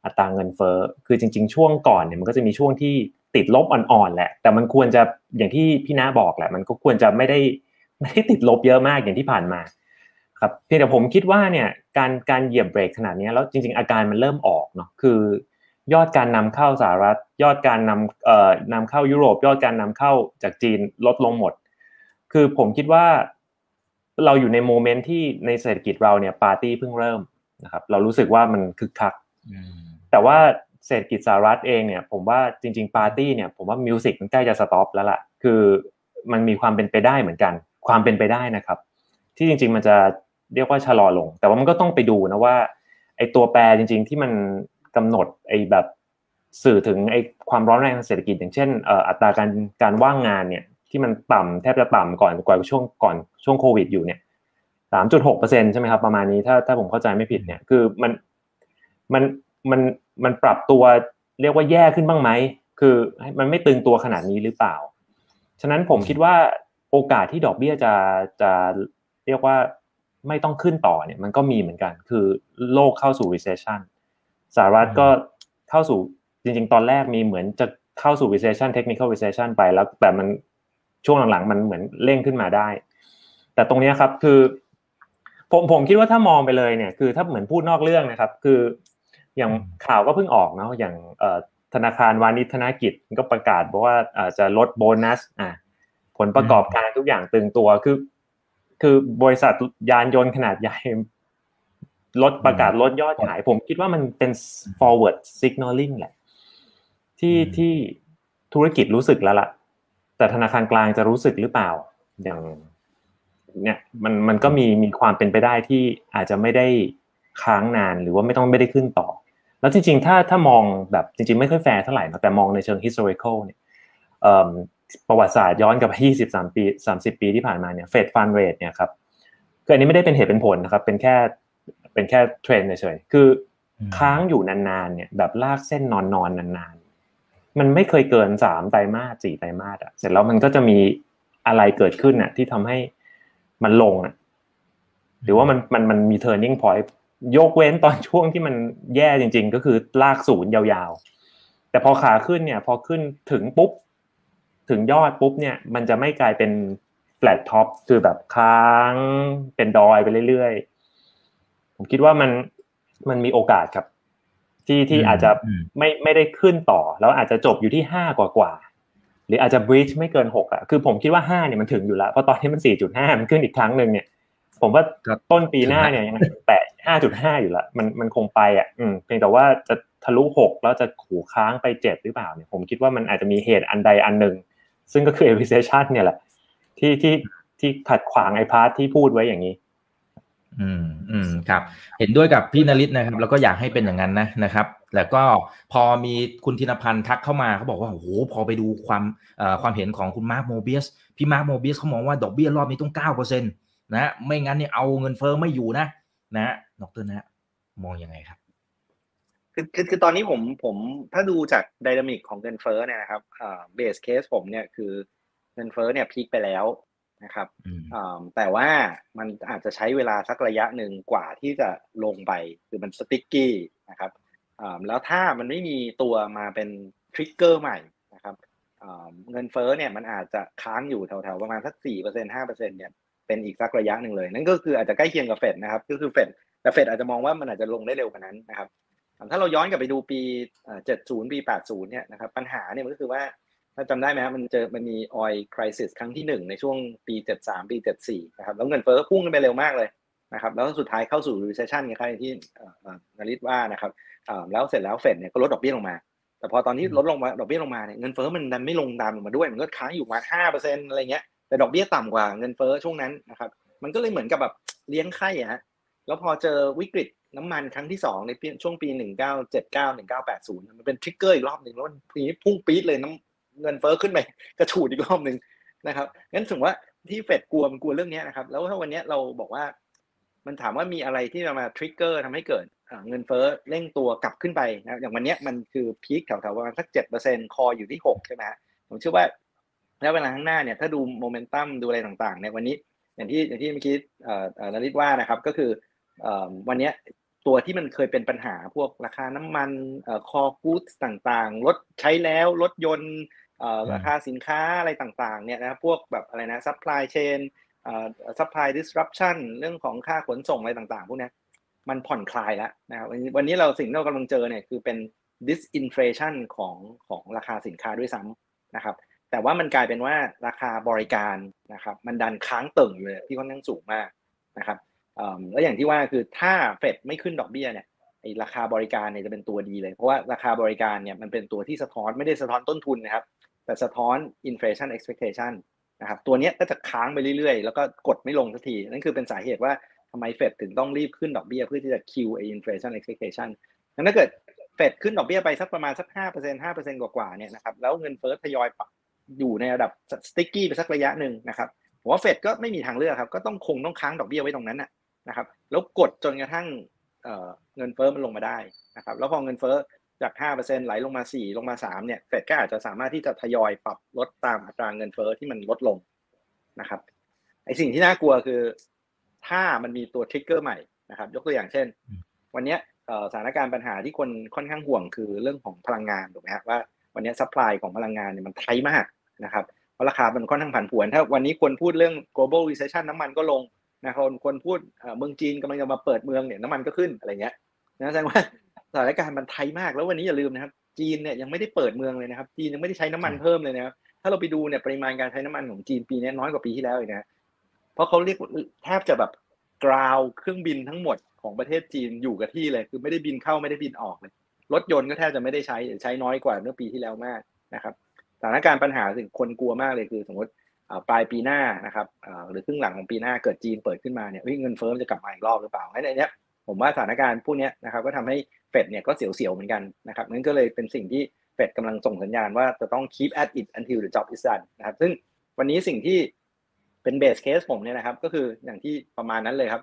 อัตราเงินเฟ้อ คือจริง ๆ ช่วงก่อนเนี่ยมันก็จะมีช่วงที่ติดลบอ่อนๆแหละ แต่มันควรจะอย่างที่พี่น้าบอกแหละ มันก็ควรจะไม่ได้ไม่ได้ติดลบเยอะมากอย่างที่ผ่านมาครับเพียงแต่ผมคิดว่าเนี่ยการการเหยียบเบรกขนาดนี้แล้วจริง ๆ อาการมันเริ่มออกเนาะคือ ยอดการนำเข้าสหรัฐ ยอดการนำเอ่อนำเข้ายุโรป ยอดการนำเข้าจากจีนลดลงหมด คือผมคิดว่าเราอยู่ใน moment ที่ในเศรษฐกิจเราเนี่ยปาร์ตี้เพิ่งเริ่มนะครับ เรารู้สึกว่ามันคึกคักแต่ว่าเศรษฐกิจสหรัฐเองเนี่ยผมว่าจริง ๆ ปาร์ตี้เนี่ยผมว่า music มันใกล้จะ stop แล้วล่ะคือมันมีความเป็นไปได้เหมือนกัน ความเป็นไปได้นะครับ ที่จริง ๆ มันจะเรียกว่าชะลอลง แต่ว่ามันก็ต้องไปดูนะว่าไอ้ตัวแปรจริง ๆ ที่มัน กำหนดไอ้แบบสื่อถึงไอ้ความร้อนแรงทางเศรษฐกิจ อย่างเช่นอัตราการการว่างงานเนี่ยที่มันต่ำแทบจะต่ำก่อนกว่าช่วงก่อนช่วงโควิดอยู่เนี่ยสามจุดหกเปอร์เซ็นใช่ไหมครับประมาณนี้ถ้าถ้าผมเข้าใจไม่ผิดเนี่ยคือมันมันมันมันปรับตัวเรียกว่าแย่ขึ้นบ้างไหมคือมันไม่ตึงตัวขนาดนี้หรือเปล่า ฉะนั้นผมคิดว่าโอกาสที่ดอกเบี้ยจะจะเรียกว่าไม่ต้องขึ้นต่อเนี่ยมันก็มีเหมือนกัน คือโลกเข้าสู่ recession สหรัฐก็เข้าสู่จริง ๆ ตอนแรกมีเหมือนจะเข้าสู่ recession technical recession ไปแล้ว แต่มันช่วงหลังๆ มันเหมือนเร่งขึ้นมาได้ แต่ตรงนี้ครับคือ ผมผมคิดว่าถ้ามองไปเลยเนี่ยคือถ้าเหมือนพูดนอกเรื่องนะครับ คืออย่างข่าวก็เพิ่งออกเนาะอย่างธนาคารวานิชธนกิจก็ประกาศบอกว่าจะลดโบนัสอ่าผลประกอบการทุกอย่างตึงตัวคือ คือบริษัทยานยนต์ขนาดใหญ่ ลดประกาศลดยอดขาย ผมคิดว่ามันเป็น forward signaling แหละ ที่ที่ธุรกิจรู้สึกแล้วล่ะ แต่ธนาคารกลางจะรู้สึกหรือเปล่า อย่าง เนี่ยมันมันก็มีมีความเป็นไปได้ที่อาจจะไม่ได้ค้างนานหรือว่าไม่ต้องไม่ได้ขึ้นต่อ แล้วจริง ๆ ถ้าถ้ามองแบบจริง ๆ ไม่ค่อยแฟร์เท่าไหร่นะแต่มองในเชิง historical เนี่ยประวัติศาสตร์ย้อนกลับไป23 ปี 30 ปีที่ผ่านมาเนี่ย Fed funds rate เนี่ยครับคืออันนี้ไม่ได้เป็นเหตุเป็นผลนะครับ เป็นแค่ เป็นแค่เทรนเฉยๆคือค้างอยู่นานๆเนี่ยแบบลากเส้นนอนๆนนานๆ มันไม่เคยเกินสามไตรมาสสี่ไตรมาสอะเสร็จแล้วมันก็จะมีอะไรเกิดขึ้นอะที่ทำให้มันลงอะหรือว่ามันมันมันมี turning point ยกเว้นตอนช่วงที่มันแย่จริง ๆ ก็คือลากศูนย์ยาวๆ แต่พอขาขึ้นเนี่ย พอขึ้นถึงปุ๊บ ถึงยอดปุ๊บเนี่ย มันจะไม่กลายเป็น flat top คือแบบค้างเป็นดอยไปเรื่อยๆ ผมคิดว่ามันมันมีโอกาสครับ ที่ที่อาจจะไม่ไม่ได้ขึ้นต่อ แล้วอาจจะจบอยู่ที่ห้ากว่ากว่าหรืออาจจะ breach ไม่เกินหกอะคือผมคิดว่าห้าเนี่ยมันถึงอยู่แล้วเพราะตอนนี้มันสี่จุดห้ามันขึ้นอีกครั้งหนึ่งเนี่ย ผมว่าต้นปีหน้าเนี่ยยังแตะห้าจุดห้าอยู่ละมันมันคงไปอะอืมเพียงแต่ว่าจะทะลุหกแล้วจะขู่ค้างไปเจ็ดหรือเปล่าเนี่ยผมคิดว่ามันอาจจะมีเหตุอันใดอันหนึ่งซึ่งก็คือ recession เนี่ยแหละที่ที่ที่ขัดขวางไอ้ path ที่พูดไว้อย่างนี้ อืมอืมครับ เห็นด้วยกับพี่นริศนะครับ แล้วก็อยากให้เป็นอย่างนั้นนะนะครับ แล้วก็พอมีคุณธินพันธ์ทักเข้ามาเขาบอกว่าโอ้โหพอไปดูความความเห็นของคุณมาร์คโมเบียสพี่มาร์คโมเบียสเขามองว่าดอกเบี้ยรอบนี้ต้องเก้าเปอร์เซ็นต์นะไม่งั้นเนี่ยเอาเงินเฟ้อไม่อยู่นะ นะดรนะมองยังไงครับคือคือคือตอนนี้ผมผมถ้าดูจาก dynamic ของเงินเฟ้อเนี่ยนะครับ base case ผมเนี่ยคือเงินเฟ้อเนี่ย peak ไปแล้ว นะครับอืมอ่าแต่ว่ามันอาจจะใช้เวลาสักระยะหนึ่งกว่าที่จะลงไปคือมัน sticky นะครับอ่าแล้วถ้ามันไม่มีตัวมาเป็นทริกเกอร์ใหม่นะครับอ่าเงินเฟ้อเนี่ยมันอาจจะค้างอยู่แถวๆประมาณสักสี่เปอร์เซ็นห้าเปอร์เซ็นเนี่ยเป็นอีกสักระยะหนึ่งเลย นั่นก็คืออาจจะใกล้เคียงกับเฟดนะครับ ก็คือเฟดแต่เฟดอาจจะมองว่ามันอาจจะลงได้เร็วกว่านั้นนะครับถ้าเราย้อนกลับไปดูปีเจ็ดศูนย์ปีแปดศูนย์เนี่ยนะครับปัญหาเนี่ยมันก็คือว่า ถ้าจำได้ไหมครับมันเจอมันมีออยคริสครั้งที่หนึ่งในช่วงปีเจ็ดสามปีเจ็ดสี่นะครับ แล้วเงินเฟ้อพุ่งขึ้นไปเร็วมากเลยนะครับ แล้วสุดท้ายเข้าสู่ recession อย่างที่นาริศว่านะครับแล้วเสร็จแล้วเฟดเนี่ยก็ลดดอกเบี้ยลงมา แต่พอตอนที่ลดลงมาดอกเบี้ยลงมาเนี่ยเงินเฟ้อมันดันไม่ลงตามลงมาด้วย มันก็ค้างอยู่มาห้าเปอร์เซ็นต์อะไรเงี้ย แต่ดอกเบี้ยต่ำกว่าเงินเฟ้อช่วงนั้นนะครับ มันก็เลยเหมือนกับแบบเลี้ยงไข่อะฮะ แล้วพอเจอวิกฤตน้ำมันครั้งที่สองในช่วงปีหนึ่งเก้าเจ็ดเก้าหนึ่งเก้าแปดศูนย์มันเป็นทริกเกอร์อีกรอบหนึ่งแล้วปีนี้พุ่งปี๊ดเลยน้ำ เงินเฟ้อขึ้นไปกระฉูดอีกรอบหนึ่งนะครับงั้นถึงว่าที่เฟดกลัวมันกลัวเรื่องนี้นะครับ แล้วถ้าวันนี้เราบอกว่า มันถามว่ามีอะไรที่จะมา trigger ทำให้เกิดเงินเฟ้อเร่งตัวกลับขึ้นไปนะอย่างวันนี้มันคือ peak แถวๆประมาณสักเจ็ดเปอร์เซ็นต์ core อยู่ที่หกใช่ไหมผมเชื่อว่าแล้วเวลาข้างหน้าเนี่ยถ้าดูโมเมนตัมดูอะไรต่างๆในวันนี้อย่างที่อย่างที่เมื่อกี้นริศว่านะครับก็คือวันนี้ตัวที่มันเคยเป็นปัญหาพวกราคาน้ำมันคอกูดต่างๆ รถใช้แล้วรถยนต์ ราคาสินค้าอะไรต่างๆเนี่ยนะพวกแบบอะไรนะ supply chain supply disruption เรื่องของค่าขนส่งอะไรต่างๆ พวกนี้มันผ่อนคลายแล้วนะครับวันนี้เราสิ่งที่เรากำลังเจอเนี่ยคือเป็น disinflation ของของราคาสินค้าด้วยซ้ำนะครับ แต่ว่ามันกลายเป็นว่าราคาบริการนะครับ มันดันค้างเติ่งเลยที่ค่อนข้างสูงมากนะครับแล้วอย่างที่ว่าคือถ้าเฟดไม่ขึ้นดอกเบี้ยเนี่ยไอราคาบริการเนี่ยจะเป็นตัวดีเลย เพราะว่าราคาบริการเนี่ยมันเป็นตัวที่สะท้อนไม่ได้สะท้อนต้นทุนนะครับ แต่สะท้อน inflation expectation นะครับตัวนี้ก็จะค้างไปเรื่อยๆ แล้วก็กดไม่ลงสักที นั่นคือเป็นสาเหตุว่าทำไมเฟดถึงต้องรีบขึ้นดอกเบี้ยเพื่อที่จะคิวไอ inflation expectation งั้นถ้าเกิดเฟดขึ้นดอกเบี้ยไปสักประมาณสักห้าเปอร์เซ็นต์ห้าเปอร์เซ็นต์กว่าๆเนี่ยนะครับแล้วเงินเฟ้อทยอยปรับอยู่ในระดับสติ๊กกี้ไปสักระยะหนึ่งนะครับผมว่าเฟดก็ไม่มีทางเลือกครับก็ต้องคงต้องค้างดอกเบี้ยไว้ตรงนั้นนะนะครับแล้วกดจนกระทั่งเงินเฟ้อมันลงมาได้นะครับแล้วพอเงินเฟ้อ จาก 5%ไหลลงมา 4 ลงมา 3 เนี่ย เฟดก็อาจจะสามารถที่จะทยอยปรับลดตามอัตราเงินเฟ้อที่มันลดลงนะครับ ไอสิ่งที่น่ากลัวคือ ถ้ามันมีตัว trigger ใหม่นะครับ ยกตัวอย่างเช่น วันนี้สถานการณ์ปัญหาที่คนค่อนข้างห่วงคือเรื่องของพลังงานถูกไหมครับว่าวันนี้ supply ของพลังงานเนี่ยมัน tight มากนะครับเพราะราคามันค่อนข้างผันผวน ถ้าวันนี้คนพูดเรื่อง global recession น้ำมันก็ลงนะครับคนพูดเมืองจีนกำลังจะมาเปิดเมืองเนี่ยน้ำมันก็ขึ้นอะไรเงี้ยนะแสดงว่า สถานการณ์มันไทยมากแล้ววันนี้อย่าลืมนะครับ จีนเนี่ยยังไม่ได้เปิดเมืองเลยนะครับ จีนยังไม่ได้ใช้น้ำมันเพิ่มเลยนะครับถ้าเราไปดูเนี่ยปริมาณการใช้น้ำมันของจีนปีนี้น้อยกว่าปีที่แล้วเลยนะเพราะเขาเรียกแทบจะแบบกราวเครื่องบินทั้งหมดของประเทศจีนอยู่กับที่เลย คือไม่ได้บินเข้าไม่ได้บินออกเลยรถยนต์ก็แทบจะไม่ได้ใช้ใช้น้อยกว่าเมื่อปีที่แล้วมากนะครับสถานการณ์ปัญหาสิ่งคนกลัวมากเลยคือสมมติปลายปีหน้านะครับหรือครึ่งหลังของปีหน้าเกิดจีนเปิดขึ้นมาเนี่ยเงินเฟ้อจะกลับมาอีกรอบหรือเปล่าในนี้ผมว่าสถานการณ์พวกนี้นะครับก็ทำให้ เฟดเนี่ยก็เสียวๆเหมือนกันนะครับนั่นก็เลยเป็นสิ่งที่เฟดกำลังส่งสัญญาณว่าจะต้อง keep at it until the job is done นะครับซึ่งวันนี้สิ่งที่เป็นเบสเคสผมเนี่ยนะครับก็คืออย่างที่ประมาณนั้นเลยครับ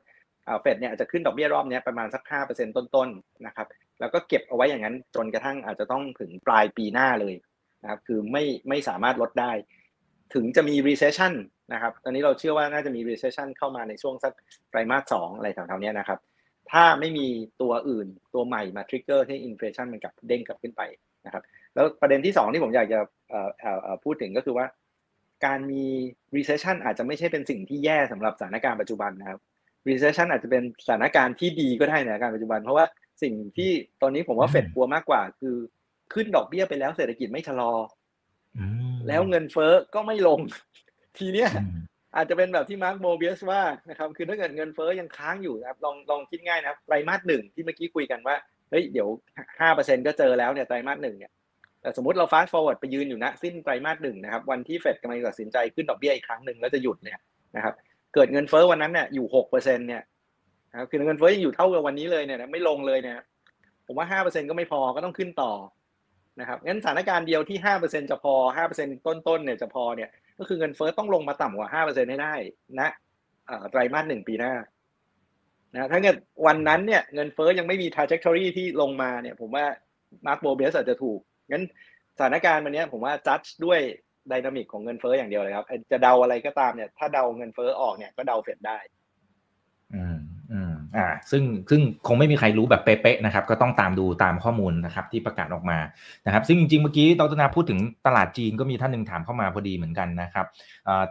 เฟดเนี่ยอาจจะขึ้นดอกเบี้ยรอบนี้ประมาณสักห้าเปอร์เซ็นต์ต้นๆนะครับแล้วก็เก็บเอาไว้อย่างนั้นจนกระทั่งอาจจะต้องถึงปลายปีหน้าเลยนะครับคือไม่ไม่สามารถลดได้ ถึงจะมี recession นะครับตอนนี้เราเชื่อว่าน่าจะมี recession เข้ามาในช่วงสักไตรมาสสองอะไรแถวๆนี้นะครับ ถ้าไม่มีตัวอื่นตัวใหม่มา trigger ให้ inflation มันกลับเด้งกลับขึ้นไปนะครับ แล้วประเด็นที่สองที่ผมอยากจะพูดถึงก็คือว่า การมี recession อาจจะไม่ใช่เป็นสิ่งที่แย่สำหรับสถานการณ์ปัจจุบันนะครับ recession อาจจะเป็นสถานการณ์ที่ดีก็ได้ในสถานการณ์ปัจจุบัน เพราะว่าสิ่งที่ตอนนี้ผมว่าเฟดกลัวมากกว่า คือขึ้นดอกเบี้ยไปแล้วเศรษฐกิจไม่ชะลอแล้วเงินเฟ้อก็ไม่ลง ทีเนี้ย อาจจะเป็นแบบที่มาร์คโมเบียสว่านะครับคือถ้าเกิดเงินเฟ้อยังค้างอยู่นะครับลองลองคิดง่ายนะครับไตรมาสหนึ่งที่เมื่อกี้คุยกันว่าเฮ้ยเดี๋ยวห้าเปอร์เซ็นก็เจอแล้วเนี่ยไตรมาสหนึ่งเนี่ยแต่สมมติเรา fast forward ไปยืนอยู่ณสิ้นไตรมาสหนึ่งนะครับวันที่เฟดกำลังตัดสินใจขึ้นดอกเบี้ยอีกครั้งหนึ่งแล้วจะหยุดเนี่ยนะครับเกิดเงินเฟ้อวันนั้นเนี่ยอยู่หกเปอร์เซ็นเนี่ยนะครับคือเงินเฟ้อยังอยู่เท่ากับวันนี้เลยเนี่ยไม่ลงเลยเนี่ยผมว่าห้าเปอร์เซ็นก็ไม่พอก็ต้องขึ้นต่อนะครับงั้นสถานการณ์เดียวที่ห้าเปอร์เซ็นจะพอห้าเปอร์เซ็นต้นๆเนี่ยจะพอเนี่ย ก็คือเงินเฟ้อต้องลงมาต่ำกว่าห้าเปอร์เซ็นให้ได้นะไตรมาสหนึ่งปีหน้านะถ้าเกิดวันนั้นเนี่ยเงินเฟ้อยังไม่มี trajectory ที่ลงมาเนี่ย ผมว่ามาร์คโมเบียสอาจจะถูกงั้นสถานการณ์วันนี้ผมว่าจัดด้วย dynamic ของเงินเฟ้ออย่างเดียวเลยครับจะเดาอะไรก็ตามเนี่ยถ้าเดาเงินเฟ้อออกเนี่ยก็เดาเฟดได้ อ่าซึ่งซึ่งคงไม่มีใครรู้แบบเป๊ะๆนะครับ ก็ต้องตามดูตามข้อมูลนะครับที่ประกาศออกมานะครับ ซึ่งจริงๆเมื่อกี้ดรนาพูดถึงตลาดจีนก็มีท่านหนึ่งถามเข้ามาพอดีเหมือนกันนะครับ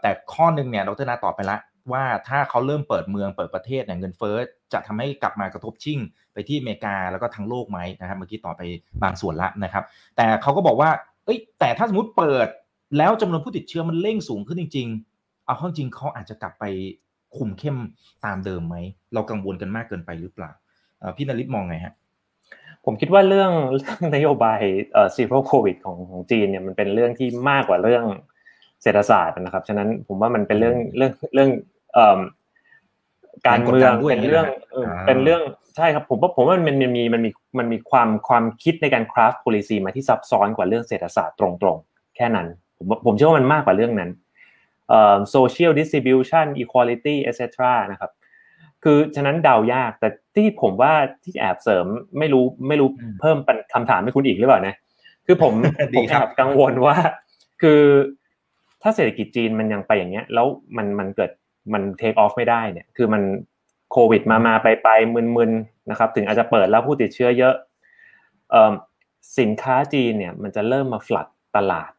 แต่ข้อหนึ่งเนี่ยดรนาตอบไปละว่าถ้าเขาเริ่มเปิดเมืองเปิดประเทศเนี่ยเงินเฟ้อจะทำให้กลับมากระทบชิ่งไปที่อเมริกาแล้วก็ทั้งโลกไหมนะครับ เมื่อกี้ต่อไปบางส่วนละนะครับ แต่เขาก็บอกว่าเอ้ยแต่ถ้าสมมติเปิดแล้วจำนวนผู้ติดเชื้อมันเร่งสูงขึ้นจริง ๆ เอาเข้าจริงเขาอาจจะกลับไป คุมเข้มตามเดิมไหม เรากังวลกันมากเกินไปหรือเปล่าพี่นริศมองไงฮะผมคิดว่าเรื่องเรื่องนโยบายเอ่อ zero โควิดของของจีนเนี่ยมันเป็นเรื่องที่มากกว่าเรื่องเศรษฐศาสตร์นะครับฉะนั้นผมว่ามันเป็นเรื่องเรื่องเรื่องเอ่อการเมืองเป็นเรื่องเป็นเรื่องใช่ครับผมว่าผมว่ามันมันมีมันมีมันมีความความคิดในการคราฟ policy มาที่ซับซ้อนกว่าเรื่องเศรษฐศาสตร์ตรงๆ แค่นั้น ผมผมเชื่อว่ามันมากกว่าเรื่องนั้นเอ่อ social distribution equality etc นะครับคือฉะนั้นเดายาก แต่ที่ผมว่าที่แอบเสริมไม่รู้ไม่รู้เพิ่มเป็นคำถามให้คุณอีกหรือเปล่านะคือผมผมแอบกังวลว่า คือถ้าเศรษฐกิจจีนมันยังไปอย่างเงี้ย แล้วมันมันเกิดมันเทคออฟไม่ได้เนี่ยคือมันโควิดมามาไปไปมึนๆนะครับ ถึงอาจจะเปิดแล้วผู้ติดเชื้อเยอะสินค้าจีนเนี่ยมันจะเริ่มมาฟลัดตลาด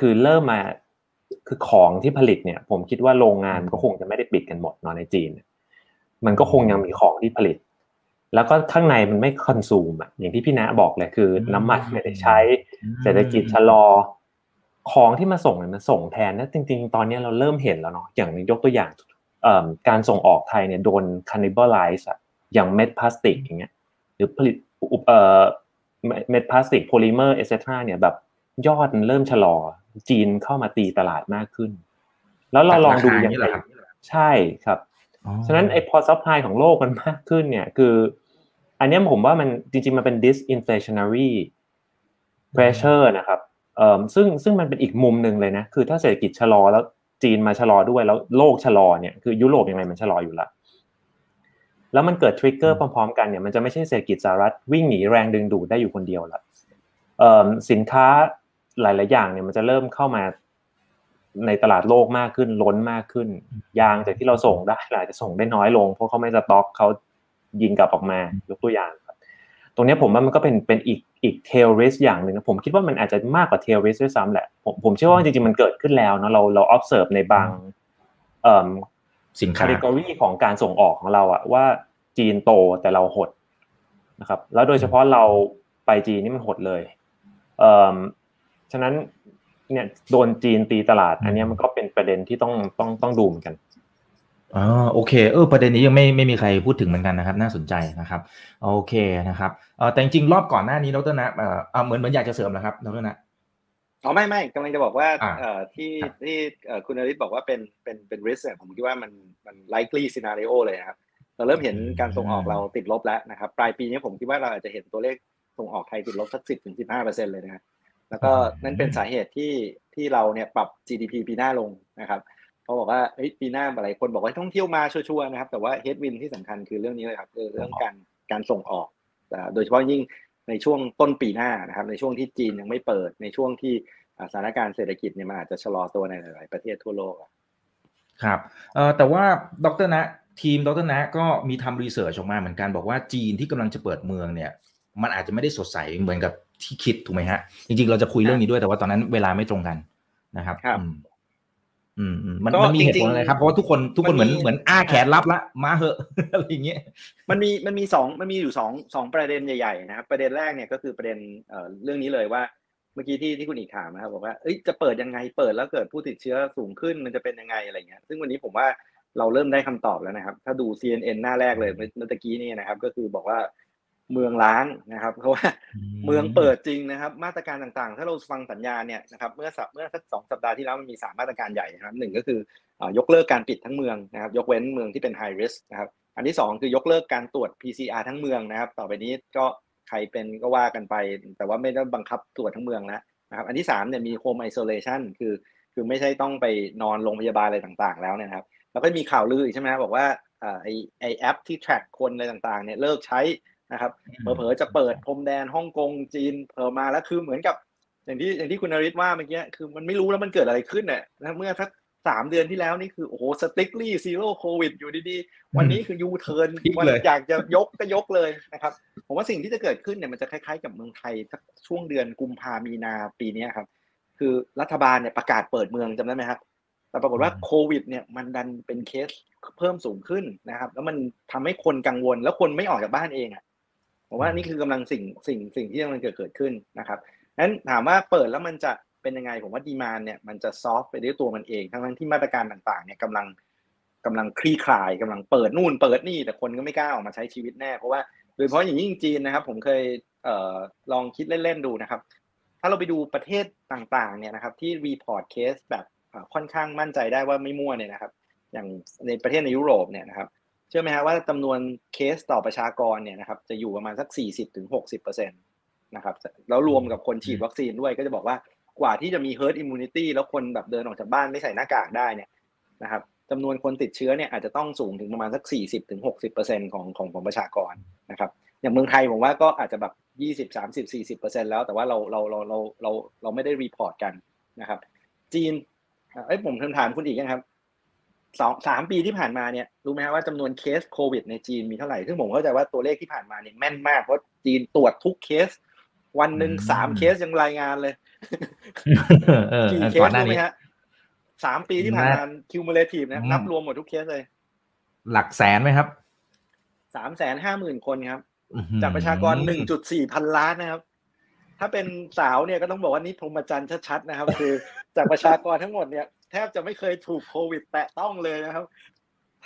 คือเริ่มมา คือของที่ผลิตเนี่ย ผมคิดว่าโรงงานก็คงจะไม่ได้ปิดกันหมดนอนในจีน มันก็คงยังมีของที่ผลิต แล้วก็ข้างในมันไม่คอนซูมอะอย่างที่พี่นะบอกเลยคือ น้ำมันไม่ได้ใช้เศรษฐกิจชะลอของที่มาส่งเนี่ยมันส่งแทนนะจริง ๆ ตอนนี้เราเริ่มเห็นแล้วเนาะอย่างยกตัวอย่างการส่งออกไทยเนี่ยโดน cannibalize อะอย่างเม็ดพลาสติกอย่างเงี้ยหรือผลิตเอ่อเม็ดพลาสติก polymer et cetera เนี่ยแบบ ยอดมันเริ่มชะลอ จีนเข้ามาตีตลาดมากขึ้น แล้วเราลองดูอย่างไรใช่ครับฉะนั้นไอ้พอ supply ของโลกมันมากขึ้นเนี่ยคือ อันนี้ผมว่ามันจริงๆมันเป็น disinflationary pressure นะครับเอ่อซึ่งซึ่งมันเป็นอีกมุมหนึ่งเลยนะ คือถ้าเศรษฐกิจชะลอแล้วจีนมาชะลอด้วยแล้วโลกชะลอเนี่ยคือยุโรปยังไงมันชะลออยู่ละแล้วมันเกิดทริกเกอร์พร้อมๆกันเนี่ยมันจะไม่ใช่เศรษฐกิจสหรัฐวิ่งหนีแรงดึงดูดได้อยู่คนเดียวละสินค้า หลาย ๆ อย่างเนี่ยมันจะเริ่มเข้ามาในตลาดโลกมากขึ้นล้นมากขึ้น ยางจากที่เราส่งได้อาจจะส่งได้น้อยลง เพราะเขาไม่สต็อกเขายิงกลับออกมายกตัวอย่างตรงนี้ผมว่ามันก็เป็นเป็นอีกอีกเทลริสอย่างหนึ่งนะผมคิดว่ามันอาจจะมากกว่าเทลริสด้วยซ้ำแหละผมผมเชื่อว่าจริงๆมันเกิดขึ้นแล้วเนาะเราเรา observe ในบางเอ่อสินค้า category ของการส่งออกของเราอะว่าจีนโตแต่เราหดนะครับ แล้วโดยเฉพาะเราไปจีนนี่มันหดเลยเอ่อ ฉะนั้นเนี่ยโดนจีนตีตลาด อันนี้มันก็เป็นประเด็นที่ต้องต้องต้องดูเหมือนกันอ๋อโอเคเออประเด็นนี้ยังไม่ไม่มีใครพูดถึงเหมือนกันนะครับ น่าสนใจนะครับโอเคนะครับเออแต่จริงๆรอบก่อนหน้านี้ดรนะเออเหมือนเหมือนอยากจะเสริมนะครับดรนะอ๋อไม่ไม่กำลังจะบอกว่าเอ่อที่ที่คุณนริศบอกว่าเป็นเป็นเป็น risk เนี่ยผมคิดว่ามันมัน likely scenario เลยครับเราเริ่มเห็นการส่งออกเราติดลบแล้วนะครับ ปลายปีนี้ผมคิดว่าเราอาจจะเห็นตัวเลขส่งออกไทยติดลบสักสิบถึงสิบห้าเปอร์เซ็นเลยนะ แล้วก็นั่นเป็นสาเหตุที่ที่เราเนี่ยปรับ GDP ปีหน้าลงนะครับเขาบอกว่าปีหน้าหลายคนบอกว่าท่องเที่ยวมาชัวร์ๆนะครับ แต่ว่า headwind ที่สำคัญคือเรื่องนี้เลยครับคือเรื่องการการส่งออกโดยเฉพาะยิ่งในช่วงต้นปีหน้านะครับ ในช่วงที่จีนยังไม่เปิดในช่วงที่สถานการณ์เศรษฐกิจเนี่ยมันอาจจะชะลอตัวในหลาย ๆ ประเทศทั่วโลกครับเอ่อแต่ว่าดรนะทีมดรนะก็มีทำ research ออกมาเหมือนกันบอกว่าจีนที่กำลังจะเปิดเมืองเนี่ย มันอาจจะไม่ได้สดใสเหมือนกับ ที่คิดถูกไหมฮะ จริงๆ เราจะคุยเรื่องนี้ด้วยแต่ว่าตอนนั้นเวลาไม่ตรงกันนะครับอืมมันมันมีเหตุผลอะไรครับเพราะว่าทุกคนทุกคนเหมือนเหมือนอ้าแขนรับละมาเหอะอะไรอย่างเงี้ยมันมีมันมีสองมันมีอยู่สองสองประเด็นใหญ่ๆนะครับประเด็นแรกเนี่ยก็คือประเด็นเอ่อเรื่องนี้เลยว่า เมื่อกี้ที่ที่คุณอีกถามนะครับบอกว่าเอ้ยจะเปิดยังไงเปิดแล้วเกิดผู้ติดเชื้อสูงขึ้นมันจะเป็นยังไงอะไรเงี้ย ซึ่งวันนี้ผมว่าเราเริ่มได้คำตอบแล้วนะครับ ถ้าดู CNN หน้าแรกเลยเมื่อกี้นี่นะครับ ก็คือบอกว่า เมืองล้างนะครับเพราะว่าเมืองเปิดจริงนะครับ มาตรการต่างๆ ถ้าเราฟังสัญญาเนี่ยนะครับเมื่อสัปเมื่อสักสองสัปดาห์ที่แล้วมันมีสามมาตรการใหญ่นะครับหนึ่งก็คือยกเลิกการปิดทั้งเมืองนะครับ ยกเว้นเมืองที่เป็น high risk นะครับอันที่ 2 คือยกเลิกการตรวจ PCR ทั้งเมืองนะครับ ต่อไปนี้ก็ใครเป็นก็ว่ากันไป แต่ว่าไม่ได้บังคับตรวจทั้งเมืองแล้วนะครับอันที่3เนี่ยมี home isolation คือ คือไม่ใช่ต้องไปนอนโรงพยาบาลอะไรต่างๆ แล้วนะครับแล้วก็มีข่าวลือใช่ไหมครับบอกว่าไอไอแอปที่ track คนอะไรต่างๆเนี่ยเลิกใช้ นะครับเผลอๆจะเปิดพรมแดนฮ่องกงจีนเผลอมาแล้วคือเหมือนกับ อย่างที่อย่างที่คุณนริศว่าเมื่อกี้คือมันไม่รู้แล้วมันเกิดอะไรขึ้นเนี่ยเมื่อสักสามเดือนที่แล้วนี่คือโอ้โห strictly zero โควิดอยู่ดีๆ วันนี้คือยูเทิร์นวันอยากจะยกก็ยกเลยนะครับ ผมว่าสิ่งที่จะเกิดขึ้นเนี่ยมันจะคล้ายๆกับเมืองไทยสักช่วงเดือนกุมภามีนาปีนี้ครับ คือรัฐบาลเนี่ยประกาศเปิดเมืองจำได้ไหมครับ แต่ปรากฏว่าโควิดเนี่ยมันดันเป็นเคสเพิ่มสูงขึ้นนะครับ แล้วมันทำให้คนกังวลแล้วคนไม่ออกจากบ้านเองอะ ผมว่านี่คือกำลังสิ่งสิ่งสิ่งที่กำลังเกิดเกิดขึ้นนะครับนั้นถามว่าเปิดแล้วมันจะเป็นยังไง ผมว่าดีมานเนี่ยมันจะซอฟต์ไปด้วยตัวมันเองทั้งทั้งที่มาตรการต่างๆเนี่ยกำลังกำลังคลี่คลายกำลังเปิดนู่นเปิดนี่แต่คนก็ไม่กล้าออกมาใช้ชีวิตแน่เพราะว่าโดยเฉพาะอย่างยิ่งจีนนะครับ ผมเคยเอ่อลองคิดเล่นๆดูนะครับ ถ้าเราไปดูประเทศต่างๆเนี่ยนะครับที่ report เคสแบบค่อนข้างมั่นใจได้ว่าไม่มั่วเนี่ยนะครับ อย่างในประเทศในยุโรปเนี่ยนะครับ เชื่อไหมครับว่าจำนวนเคสต่อประชากรเนี่ยนะครับจะอยู่ประมาณสัก 40-60%ถึงนะครับแล้วรวมกับคนฉีดวัคซีนด้วยก็จะบอกว่ากว่าที่จะมี herd immunity แล้วคนแบบเดินออกจากบ้านไม่ใส่หน้ากากได้เนี่ยนะครับจำนวนคนติดเชื้อเนี่ยอาจจะต้องสูงถึงประมาณสัก 40-60%ของของของประชากรนะครับอย่างเมืองไทยผมว่าก็อาจจะแบบ 20 30 40 แล้ว แต่ว่าเราเราเราเราเราเราไม่ได้ report กันนะครับจีนเอ้ยผมถามคุณอีกนะครับ สองสามปีที่ผ่านมาเนี่ยรู้ไหมครับว่าจำนวนเคสโควิดในจีนมีเท่าไหร่ ซึ่งผมเข้าใจว่าตัวเลขที่ผ่านมาเนี่ยแม่นมากเพราะจีนตรวจทุกเคส วันหนึ่งสามเคสยังรายงานเลยกี่เคสรู้ไหมฮะสามปีที่ผ่านมา cumulative นะนับรวมหมดทุกเคสเลย หลักแสนไหมครับสามแสนห้าหมื่นคนครับ จากประชากรหนึ่งจุดสี่พันล้านนะครับ ถ้าเป็นสาวเนี่ยก็ต้องบอกว่านี่พรหมจรรย์ชัดๆนะครับ คือ จากประชากรทั้งหมดเนี่ยแทบจะไม่เคยถูกโควิด แตะต้องเลยนะครับ